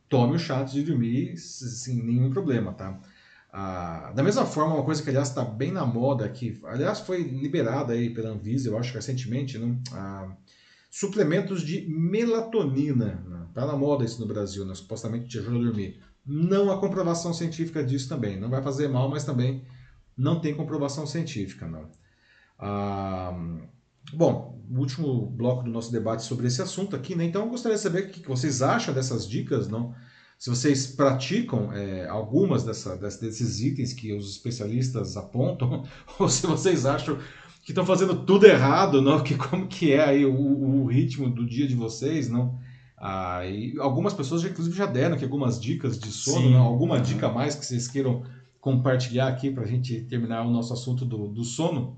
tome o chá antes de dormir sem nenhum problema, tá? Ah, da mesma forma, uma coisa que, aliás, está bem na moda aqui, aliás, foi liberada aí pela Anvisa, eu acho, recentemente, né? Ah, suplementos de melatonina. Está né? na moda isso no Brasil, né? supostamente te ajuda a dormir. Não há comprovação científica disso também. Não vai fazer mal, mas também não tem comprovação científica. Não. Ah, bom, último bloco do nosso debate sobre esse assunto aqui, né? Então eu gostaria de saber o que vocês acham dessas dicas, não? Se vocês praticam é, algumas dessa, desses itens que os especialistas apontam, ou se vocês acham que estão fazendo tudo errado, não? Que como que é aí o, o ritmo do dia de vocês, não? Ah, e algumas pessoas, já, inclusive, já deram aqui algumas dicas de sono, não? alguma uhum. dica a mais que vocês queiram compartilhar aqui para a gente terminar o nosso assunto do, do sono?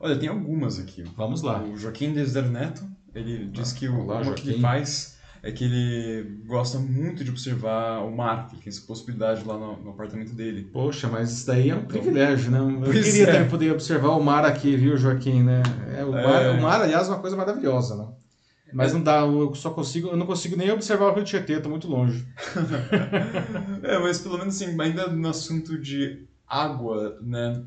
Olha, tem algumas aqui. Vamos lá. O Joaquim Desder Neto, ele diz ah, que o, olá, que ele faz é que ele gosta muito de observar o mar, que tem essa possibilidade lá no, no, apartamento dele. Poxa, mas isso daí é um privilégio, né? Eu pois queria é. poder observar o mar aqui, viu, Joaquim, né? É, o, mar, é. o mar, aliás, é uma coisa maravilhosa, né? Mas não dá, eu só consigo, eu não consigo nem observar o Rio Tietê, tô muito longe. é, mas pelo menos assim, ainda no assunto de água, né?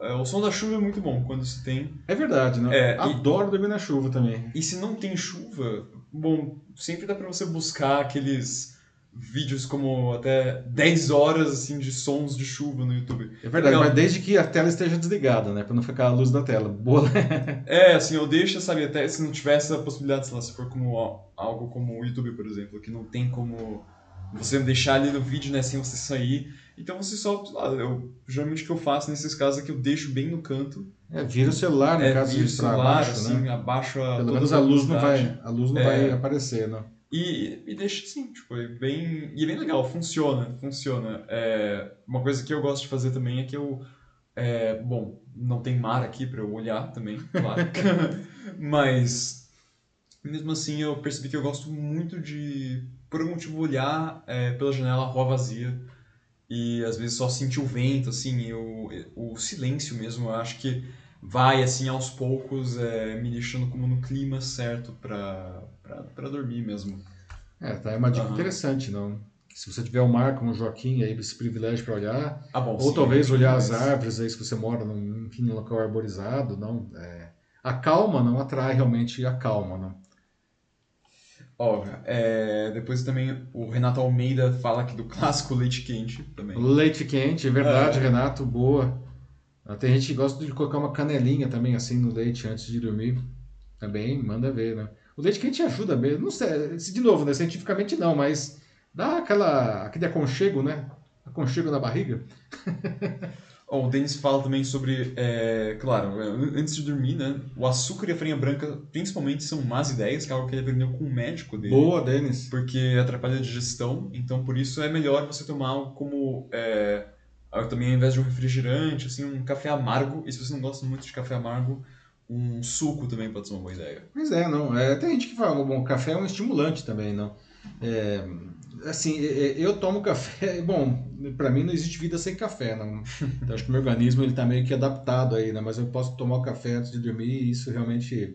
É, o som da chuva é muito bom quando se tem. É verdade, né? É, Adoro e... dormir na chuva também. E se não tem chuva, bom, sempre dá para você buscar aqueles vídeos como até 10 horas assim de sons de chuva no YouTube. É verdade, mas desde que a tela esteja desligada, né, para não ficar a luz da tela. Boa. é, assim, eu deixo, sabe, até se não tivesse a possibilidade, sei lá, se for como algo como o YouTube, por exemplo, que não tem como você deixar ali no vídeo, né, sem você sair. Então você só, eu, geralmente o que eu faço nesses casos é que eu deixo bem no canto. É, vira o celular no é, caso de celular, abaixo, assim, né? abaixo a Pelo menos a luz não vai, a luz não é, vai aparecer, né? E, e deixa assim, tipo, é bem, e é bem legal, funciona, funciona. É, uma coisa que eu gosto de fazer também é que eu, é, bom, não tem mar aqui para eu olhar também, claro, mas mesmo assim eu percebi que eu gosto muito de, por algum motivo, olhar é, pela janela a rua vazia. E às vezes só sentir o vento, assim, e o, o silêncio mesmo, eu acho que vai, assim, aos poucos é, me deixando como no clima certo para dormir mesmo. É, tá, é uma dica uhum. interessante, não? Se você tiver o mar como o Joaquim, aí esse privilégio para olhar, ah, bom, ou sim, talvez é olhar as árvores aí se você mora num, enfim, local arborizado, não? É, a calma não atrai realmente a calma, não? Ó, é, depois também o Renato Almeida fala aqui do clássico leite quente também. Leite quente, é verdade, é. Renato, boa. Ah, tem gente que gosta de colocar uma canelinha também assim no leite antes de dormir. Também manda ver, né? O leite quente ajuda mesmo. Não sei, de novo, né? Cientificamente não, mas dá aquela, aquele aconchego, né? Aconchego na barriga. Oh, o Denis fala também sobre, é, claro, antes de dormir, né? O açúcar e a farinha branca, principalmente, são más ideias, que é algo que ele aprendeu com o médico dele. Boa, Denis. Porque atrapalha a digestão, então por isso é melhor você tomar algo como, é, também ao invés de um refrigerante, assim, um café amargo. E se você não gosta muito de café amargo, um suco também pode ser uma boa ideia. Pois é, não. É, tem gente que fala, bom, café é um estimulante também, não. É, assim, eu tomo café, bom, para mim não existe vida sem café, não. Então, acho que o meu organismo ele tá meio que adaptado aí, né? Mas eu posso tomar o café antes de dormir e isso realmente...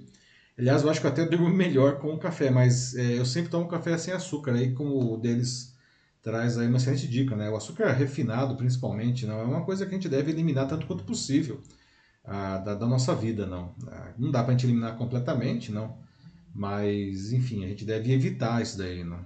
Aliás, eu acho que eu até durmo melhor com o café, mas é, eu sempre tomo café sem açúcar, aí como o deles traz aí uma excelente dica, né? O açúcar refinado, principalmente, não é uma coisa que a gente deve eliminar tanto quanto possível ah, da, da, nossa vida, não. Não dá para a gente eliminar completamente, não. Mas, enfim, a gente deve evitar isso daí, não.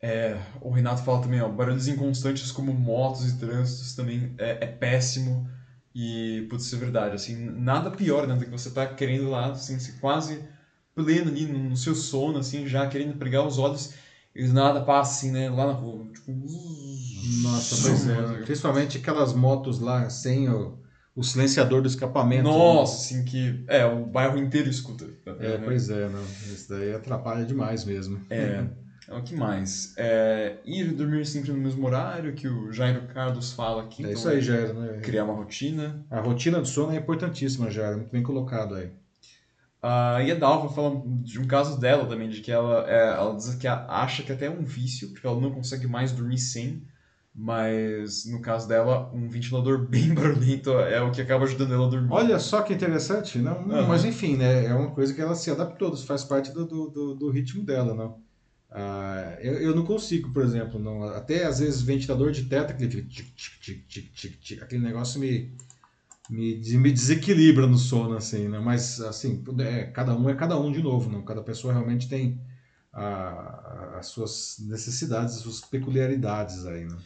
É, o Renato fala também, ó, barulhos inconstantes como motos e trânsitos também é, é péssimo. E, putz, isso é verdade, assim, nada pior, né, do que você tá querendo lá, assim, quase pleno ali no, no seu sono, assim, já querendo pregar os olhos e nada passa, assim, né, lá na rua, tipo... Nossa, pois é, principalmente aquelas motos lá sem o, o silenciador do escapamento. Né? Nossa, né? assim, que, é, o bairro inteiro escuta. É, né? pois é, não, isso daí atrapalha demais mesmo. É... É o que mais? É, ir dormir sempre no mesmo horário, que o Jairo Carlos fala aqui. É então, isso aí, Jairo. Né? Criar uma rotina. A rotina do sono é importantíssima, Jairo. Muito bem colocado aí. Uh, e a Dalva fala de um caso dela também, de que ela, é, ela diz que acha que até é um vício, porque ela não consegue mais dormir sem. Mas no caso dela, um ventilador bem barulhento é o que acaba ajudando ela a dormir. Olha só que interessante, não? Uhum. Mas enfim, né? É uma coisa que ela se adaptou, faz parte do, do, do ritmo dela, não? Ah, eu, eu não consigo, por exemplo, não, até às vezes ventilador de teto, aquele, tic, tic, tic, aquele negócio me, me, me desequilibra no sono, assim, né? Mas, assim, é, cada um é cada um de novo, não? Cada pessoa realmente tem a, as suas necessidades, as suas peculiaridades aí, né?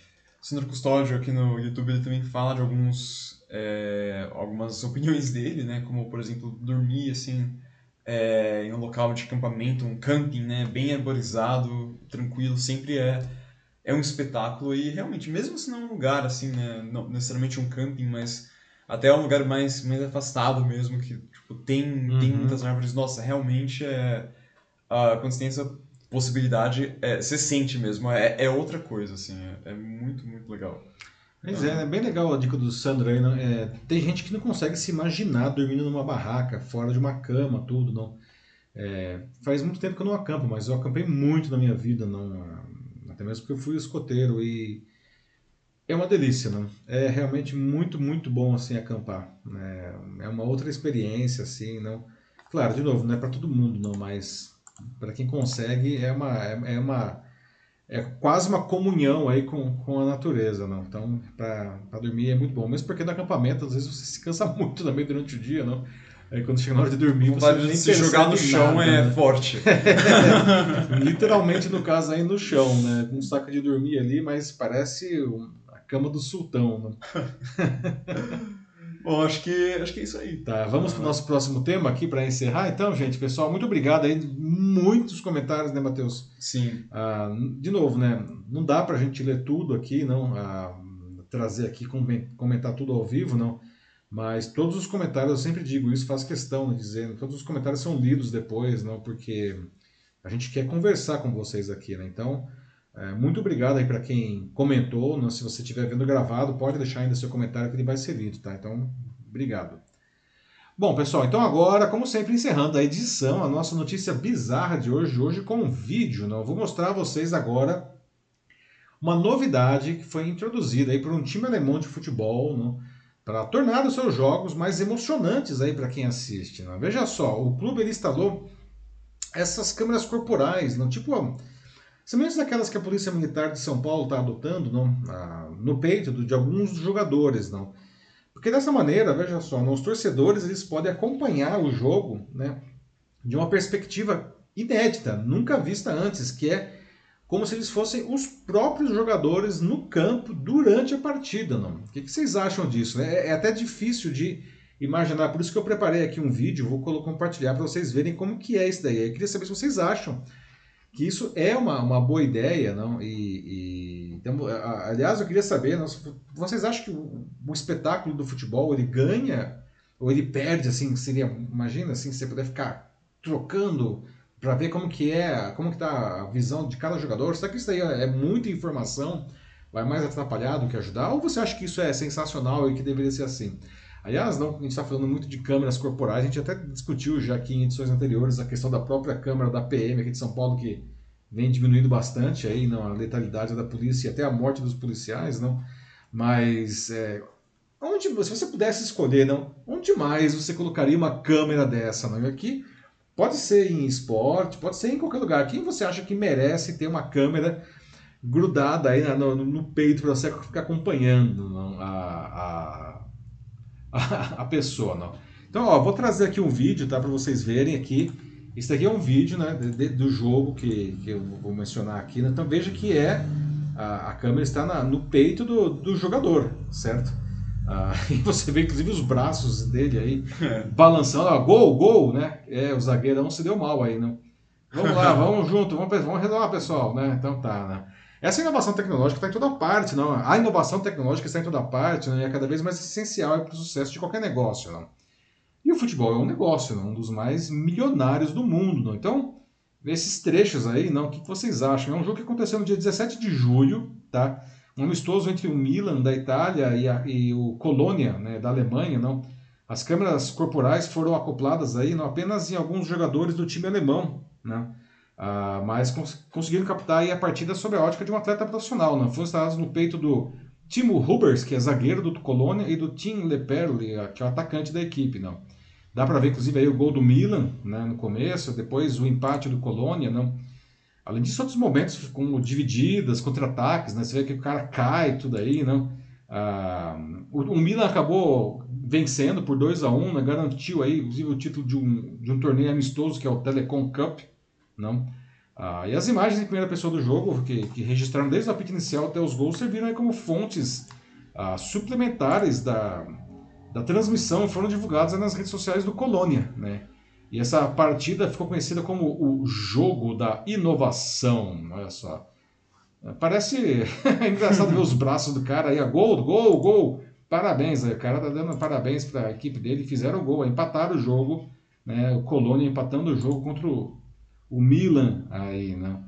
Sandro Custódio aqui no YouTube ele também fala de alguns, é, algumas opiniões dele, né? Como, por exemplo, dormir, assim, é, em um local de acampamento, um camping, né? Bem arborizado, tranquilo, sempre é é um espetáculo e realmente, mesmo se não é um lugar assim, né, não necessariamente um camping, mas até um lugar mais, mais afastado mesmo, que tipo, tem, uhum. tem muitas árvores. Nossa, realmente é. Quando você tem essa possibilidade, é, você sente mesmo, é, é outra coisa, assim, é, é muito, muito legal. Pois é, é bem legal a dica do Sandro aí. Não? É, tem gente que não consegue se imaginar dormindo numa barraca, fora de uma cama, tudo, não. É, faz muito tempo que eu não acampo, mas eu acampei muito na minha vida, não, até mesmo porque eu fui escoteiro e é uma delícia, né? É realmente muito, muito bom assim acampar. Né? É uma outra experiência, assim, não. Claro, de novo, não é para todo mundo, não, mas para quem consegue é uma, é, é, uma é quase uma comunhão aí com, com a natureza, não. Então, para dormir é muito bom, mesmo porque no acampamento às vezes você se cansa muito também durante o dia, não. Aí quando chega na hora de dormir, você nem se jogar no chão nada, é né? forte. Literalmente, no caso, aí no chão, né? Com um saco de dormir ali, mas parece cama do sultão, né? Bom, acho que, acho que é isso aí. Tá, vamos para o nosso próximo tema aqui para encerrar. Então, gente, pessoal, muito obrigado aí. Muitos comentários, né, Matheus? Sim. Ah, de novo, né? Não dá para a gente ler tudo aqui, não. Ah, trazer aqui, comentar tudo ao vivo, não. Mas todos os comentários, eu sempre digo isso, faço questão de dizer, todos os comentários são lidos depois, não, porque a gente quer conversar com vocês aqui, né? Então, é, muito obrigado aí para quem comentou. Né? Se você estiver vendo gravado, pode deixar ainda seu comentário que ele vai ser lido, tá? Então, obrigado. Bom, pessoal, então agora, como sempre, encerrando a edição, a nossa notícia bizarra de hoje, hoje com um vídeo. Né? Eu vou mostrar a vocês agora uma novidade que foi introduzida aí por um time alemão de futebol, né? para tornar os seus jogos mais emocionantes aí para quem assiste. Veja só, o clube instalou essas câmeras corporais, não tipo Semelhantes daquelas que a Polícia Militar de São Paulo está adotando não, no peito de alguns jogadores. não. Porque dessa maneira, veja só, os torcedores eles podem acompanhar o jogo né, de uma perspectiva inédita, nunca vista antes, que é como se eles fossem os próprios jogadores no campo durante a partida. Não? O que, vocês acham disso? É, é até difícil de imaginar, por isso que eu preparei aqui um vídeo, vou compartilhar para vocês verem como que é isso daí. Eu queria saber se vocês acham que isso é uma, uma boa ideia, não? E, e então, aliás, eu queria saber, não, vocês acham que o, o, espetáculo do futebol ele ganha ou ele perde? Assim, seria, imagina, assim, você puder ficar trocando para ver como que é, como que tá a visão de cada jogador. Será que isso daí é muita informação? Vai mais atrapalhar do que ajudar? Ou você acha que isso é sensacional e que deveria ser assim? Aliás, não, a gente está falando muito de câmeras corporais, a gente até discutiu já aqui em edições anteriores a questão da própria câmera da PM aqui de São Paulo, que vem diminuindo bastante aí, não, a letalidade da polícia e até a morte dos policiais, não. Mas é, onde, se você pudesse escolher, não, onde mais você colocaria uma câmera dessa, não? Aqui pode ser em esporte, pode ser em qualquer lugar. Quem você acha que merece ter uma câmera grudada aí no, no peito para você ficar acompanhando não, a, a a, pessoa, não. Então, ó, vou trazer aqui um vídeo, tá, para vocês verem aqui. Isso aqui é um vídeo, né, de, do jogo que, que eu vou mencionar aqui. Né? Então veja que é a, a câmera está na, no peito do, do jogador, certo? Ah, e você vê inclusive os braços dele aí é. balançando, ó, gol, gol, né? É, o zagueirão se deu mal aí, não. Vamos lá, vamos junto, vamos, vamos redolar, pessoal, né? Então tá, né? Essa inovação tecnológica está em toda parte, não? A inovação tecnológica está em toda parte, não? e é cada vez mais essencial para o sucesso de qualquer negócio, não? E o futebol é um negócio, não? um dos mais milionários do mundo, não? Então, esses trechos aí, não? O que vocês acham? É um jogo que aconteceu no dia 17 de julho, tá? Um amistoso entre o Milan da Itália e, a, e o Colônia, né, da Alemanha, não? As câmeras corporais foram acopladas aí, não apenas em alguns jogadores do time alemão, né? Uh, mas cons conseguiram captar a partida sob a ótica de um atleta profissional. Né? Foram instalados no peito do Timo Hubers, que é zagueiro do Colônia, e do Tim Leperli, que é o atacante da equipe. Não. Dá para ver, inclusive, aí o gol do Milan né, no começo, depois o empate do Colônia. Não. Além disso, outros momentos como divididas, contra-ataques, né? Você vê que o cara cai, tudo aí, não? Ah, o, o, Milan acabou vencendo por 2 a 1 um, né? garantiu aí, inclusive, o título de um, de um torneio amistoso, que é o Telecom Cup, não? Ah, e as imagens em primeira pessoa do jogo, que, que registraram desde o apito inicial até os gols, serviram aí como fontes ah, suplementares da, da transmissão e foram divulgadas nas redes sociais do Colônia, né? E essa partida ficou conhecida como o jogo da inovação. Olha só. Parece engraçado ver os braços do cara aí. Gol, gol, gol. Parabéns. O cara tá dando parabéns para a equipe dele. Fizeram o gol, empataram o jogo. Né? O Colônia empatando o jogo contra o, o Milan aí, né?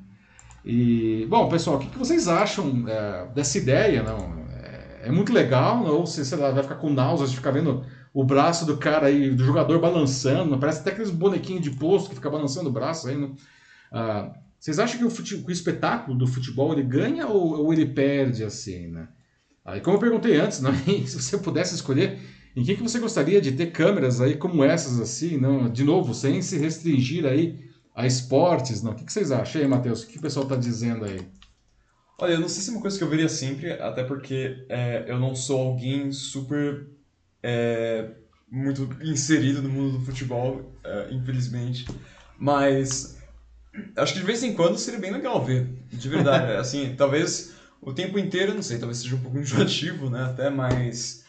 E, bom, pessoal, o que, que vocês acham é, dessa ideia? Não? É, é muito legal, não? ou você, sei lá, vai ficar com náuseas de ficar vendo o braço do cara aí, do jogador balançando, parece até aqueles bonequinhos de posto que fica balançando o braço aí, né? ah, vocês acham que o, fute... que o, espetáculo do futebol ele ganha ou, ou ele perde assim, né? Aí, como eu perguntei antes, né? se você pudesse escolher, em que, que você gostaria de ter câmeras aí como essas assim, não? De novo, sem se restringir aí a esportes, não? O que, que vocês acham aí, Matheus? O que o pessoal está dizendo aí? Olha, eu não sei se é uma coisa que eu veria sempre, até porque é, eu não sou alguém super é, muito inserido no mundo do futebol, é, infelizmente. Mas acho que de vez em quando seria bem legal ver, de verdade. assim, talvez o tempo inteiro, não sei, talvez seja um pouco enjoativo, né? Até, mas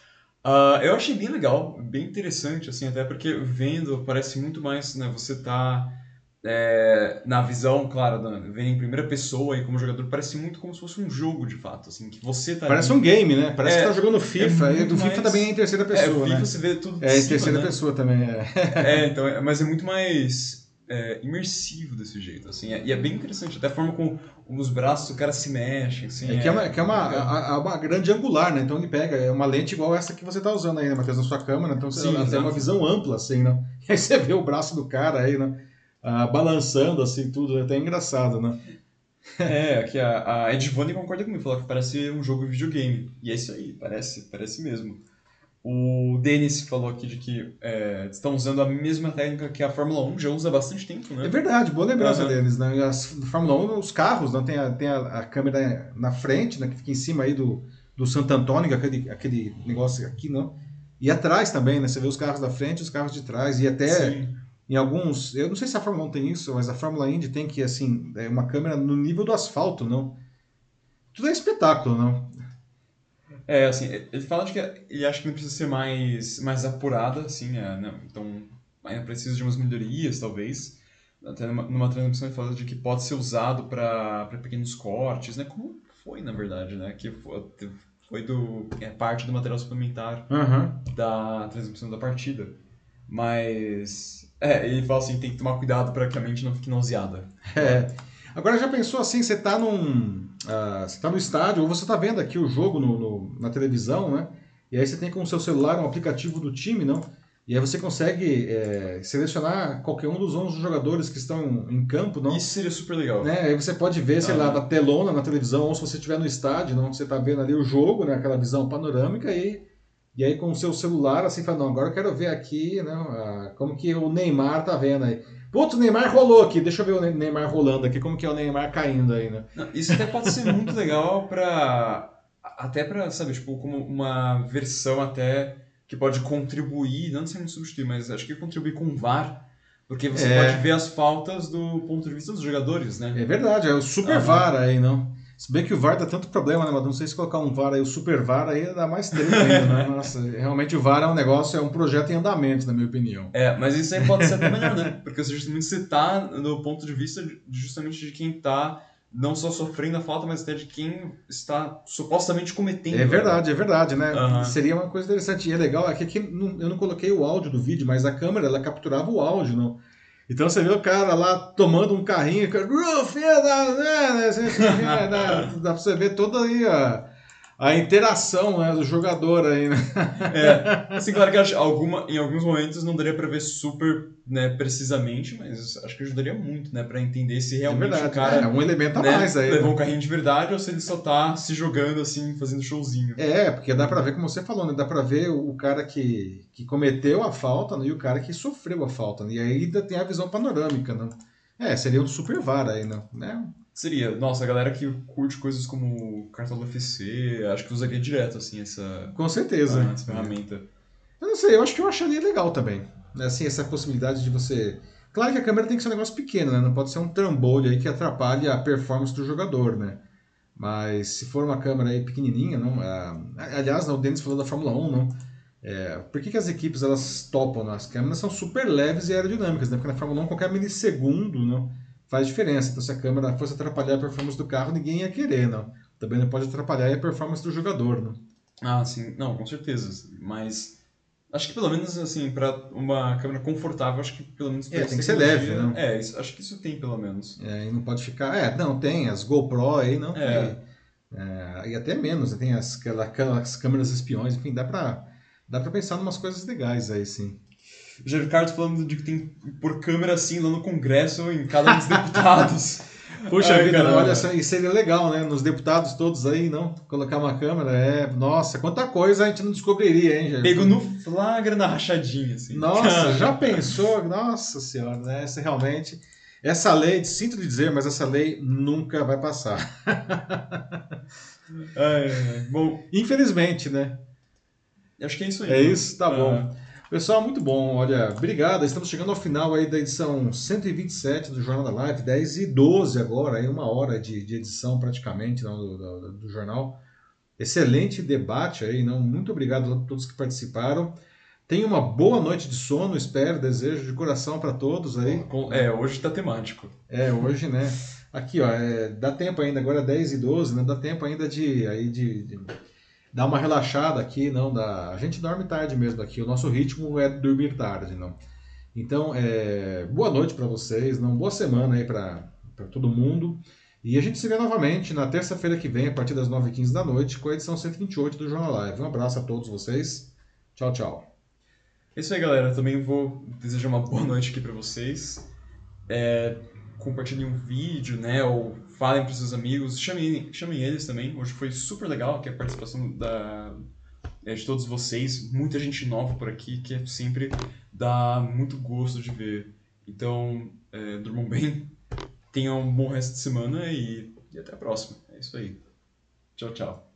uh, eu achei bem legal, bem interessante, assim, até porque vendo parece muito mais, né? Você tá é, na visão, claro, vem em primeira pessoa e como jogador, parece muito como se fosse um jogo de fato, assim, que você tá Parece ali... um game, né? Parece é, que tá jogando FIFA, é e do FIFA mais... também é em terceira pessoa, é, o FIFA né? você vê tudo de É, em terceira né? pessoa também, é. é, então, é, mas é muito mais é, imersivo desse jeito, assim, é, e é bem interessante, até a forma como os braços do cara se mexem, assim. É que é, uma, que é uma, a, a, uma grande angular, né? Então ele pega, é uma lente igual essa que você tá usando aí, né, Matheus, na sua câmera, então Sim, ela tem uma visão ampla, assim, né? E aí você vê o braço do cara aí, né? Ah, balançando assim tudo, é até engraçado, né? é, aqui a, a Edvone concorda comigo, falou que parece um jogo de videogame. E é isso aí, parece, parece mesmo. O Denis falou aqui de que é, estão usando a mesma técnica que a Fórmula 1 já usa há bastante tempo, né? É verdade, boa lembrança uhum. deles. Né? A Fórmula 1, os carros, né? tem, a, tem a, a, câmera na frente, né? que fica em cima aí do, do Santo Antônio, é aquele, aquele negócio aqui, não? E atrás também, né? Você vê os carros da frente e os carros de trás. E até Sim em alguns, eu não sei se a Fórmula 1 tem isso, mas a Fórmula Indy tem que assim, é uma câmera no nível do asfalto, não. Tudo é espetáculo, não. É, assim, ele fala de que ele acha que não precisa ser mais mais apurada, assim, é, né? então ainda precisa de umas melhorias, talvez. Até numa, numa transmissão ele fala de que pode ser usado para pequenos cortes, né? Como foi, na verdade, né? Que foi, foi do é parte do material suplementar uhum. da transmissão da partida. Mas. É, ele fala assim: tem que tomar cuidado para que a mente não fique nauseada. É. Agora já pensou assim, você está num. Uh, você tá no estádio, ou você está vendo aqui o jogo no, no, na televisão, né? E aí você tem com o seu celular um aplicativo do time, não? E aí você consegue é, selecionar qualquer um dos 11 jogadores que estão em campo, não? Isso seria super legal. Né? Aí você pode ver, sei ah. lá, na telona, na televisão, ou se você estiver no estádio, não? Você está vendo ali o jogo, né? Aquela visão panorâmica e e aí com o seu celular, assim, fala, não, agora eu quero ver aqui, né, como que o Neymar tá vendo aí. Putz, o Neymar rolou aqui, deixa eu ver o Neymar rolando aqui, como que é o Neymar caindo aí, né? Não, isso até pode ser muito legal para até para, sabe, tipo, como uma versão até que pode contribuir, não necessariamente substituir, mas acho que contribuir com o VAR, porque você é. pode ver as faltas do ponto de vista dos jogadores, né? É verdade, é o super ah, VAR aí, não? Se bem que o VAR dá tanto problema, né, mas não sei se colocar um VAR aí, o super VAR aí dá mais treta ainda, né? Nossa, realmente o VAR é um negócio, é um projeto em andamento, na minha opinião. É, mas isso aí pode ser até melhor, né? Porque justamente você tá no ponto de vista de, justamente de quem tá não só sofrendo a falta, mas até de quem está supostamente cometendo. É verdade, é verdade, né? Uhum. Seria uma coisa interessante. E é legal, é que aqui eu não coloquei o áudio do vídeo, mas a câmera ela capturava o áudio, não? Então você vê o cara lá tomando um carrinho, dá pra você ver toda aí a, a interação né, do jogador aí, né? É, assim, claro que acho, alguma, em alguns momentos não daria para ver super né, precisamente, mas acho que ajudaria muito, né, para entender se realmente é verdade, o cara é um elemento a né, mais aí, levou né? um carrinho de verdade ou se ele só tá se jogando assim, fazendo showzinho. É, porque dá para ver como você falou, né, dá para ver o cara que, que cometeu a falta né, e o cara que sofreu a falta, né, e aí ainda tem a visão panorâmica, né? É, seria um super VAR aí, né? né? Seria. Nossa, a galera que curte coisas como cartão do UFC, acho que usaria direto, assim, essa, Com certeza. ah, essa ferramenta. Eu não sei, eu acho que eu acharia legal também. né? Assim, essa possibilidade de você. Claro que a câmera tem que ser um negócio pequeno, né? Não pode ser um trambolho aí que atrapalhe a performance do jogador, né? Mas se for uma câmera aí pequenininha, não. ah, aliás, não, o Denis falou da Fórmula 1, não. É, por que, que as equipes elas topam? Né? As câmeras são super leves e aerodinâmicas, né? Porque na Fórmula 1 qualquer milissegundo não, faz diferença. Então se a câmera fosse atrapalhar a performance do carro, ninguém ia querer, não. Também não pode atrapalhar a performance do jogador, não. Ah, sim. Não, com certeza. Mas acho que pelo menos, assim, para uma câmera confortável, acho que pelo menos... É, tem que ser leve, né? É, isso- acho que isso tem, pelo menos. É, e não pode ficar. É, não, tem as GoPro aí, não. É. tem. É, e até menos, né? tem as, aquela- aquelas câmeras espiões, enfim, dá pra, dá pra pensar em umas coisas legais aí, sim. O Jair Ricardo falando de que tem que pôr câmera assim lá no Congresso, em cada um dos deputados. Puxa vida, caramba. olha, só, e seria legal, né? Nos deputados todos aí, não? Colocar uma câmera, é. Nossa, quanta coisa a gente não descobriria, hein, Jair? Pego no flagra da rachadinha, assim. Nossa, já pensou? Nossa senhora, né? Essa realmente. Essa lei, sinto lhe dizer, mas essa lei nunca vai passar. Ai. Bom, Infelizmente, né? acho que é isso aí. É né? isso, tá Ah, bom. Pessoal, muito bom. Olha, obrigado. Estamos chegando ao final aí da edição 127 do Jornal da Live, 10 e 12 agora, aí uma hora de, de edição praticamente não, do, do- do jornal. Excelente debate aí, não? Muito obrigado a todos que participaram. Tenha uma boa noite de sono, espero, desejo de coração para todos aí. É, hoje tá temático. É, hoje, né? Aqui, ó, é, dá tempo ainda, agora é 10 e 12, né? Dá tempo ainda de, aí de, de dar uma relaxada aqui, não dá. A gente dorme tarde mesmo aqui, o nosso ritmo é dormir tarde, não. Então, é, boa noite para vocês, não boa semana aí para todo mundo. E a gente se vê novamente na terça-feira que vem, a partir das 9h15 da noite, com a edição 128 do Jornal Live. Um abraço a todos vocês. Tchau, tchau. É isso aí, galera. Também vou desejar uma boa noite aqui pra vocês. É, compartilhem um vídeo, né? Ou falem pros seus amigos. Chamem, chamem eles também. Hoje foi super legal aqui a participação da, é, de todos vocês. Muita gente nova por aqui, que é sempre dá muito gosto de ver. Então, é, durmam bem. Tenham um bom resto de semana e, e até a próxima. É isso aí. Tchau, tchau.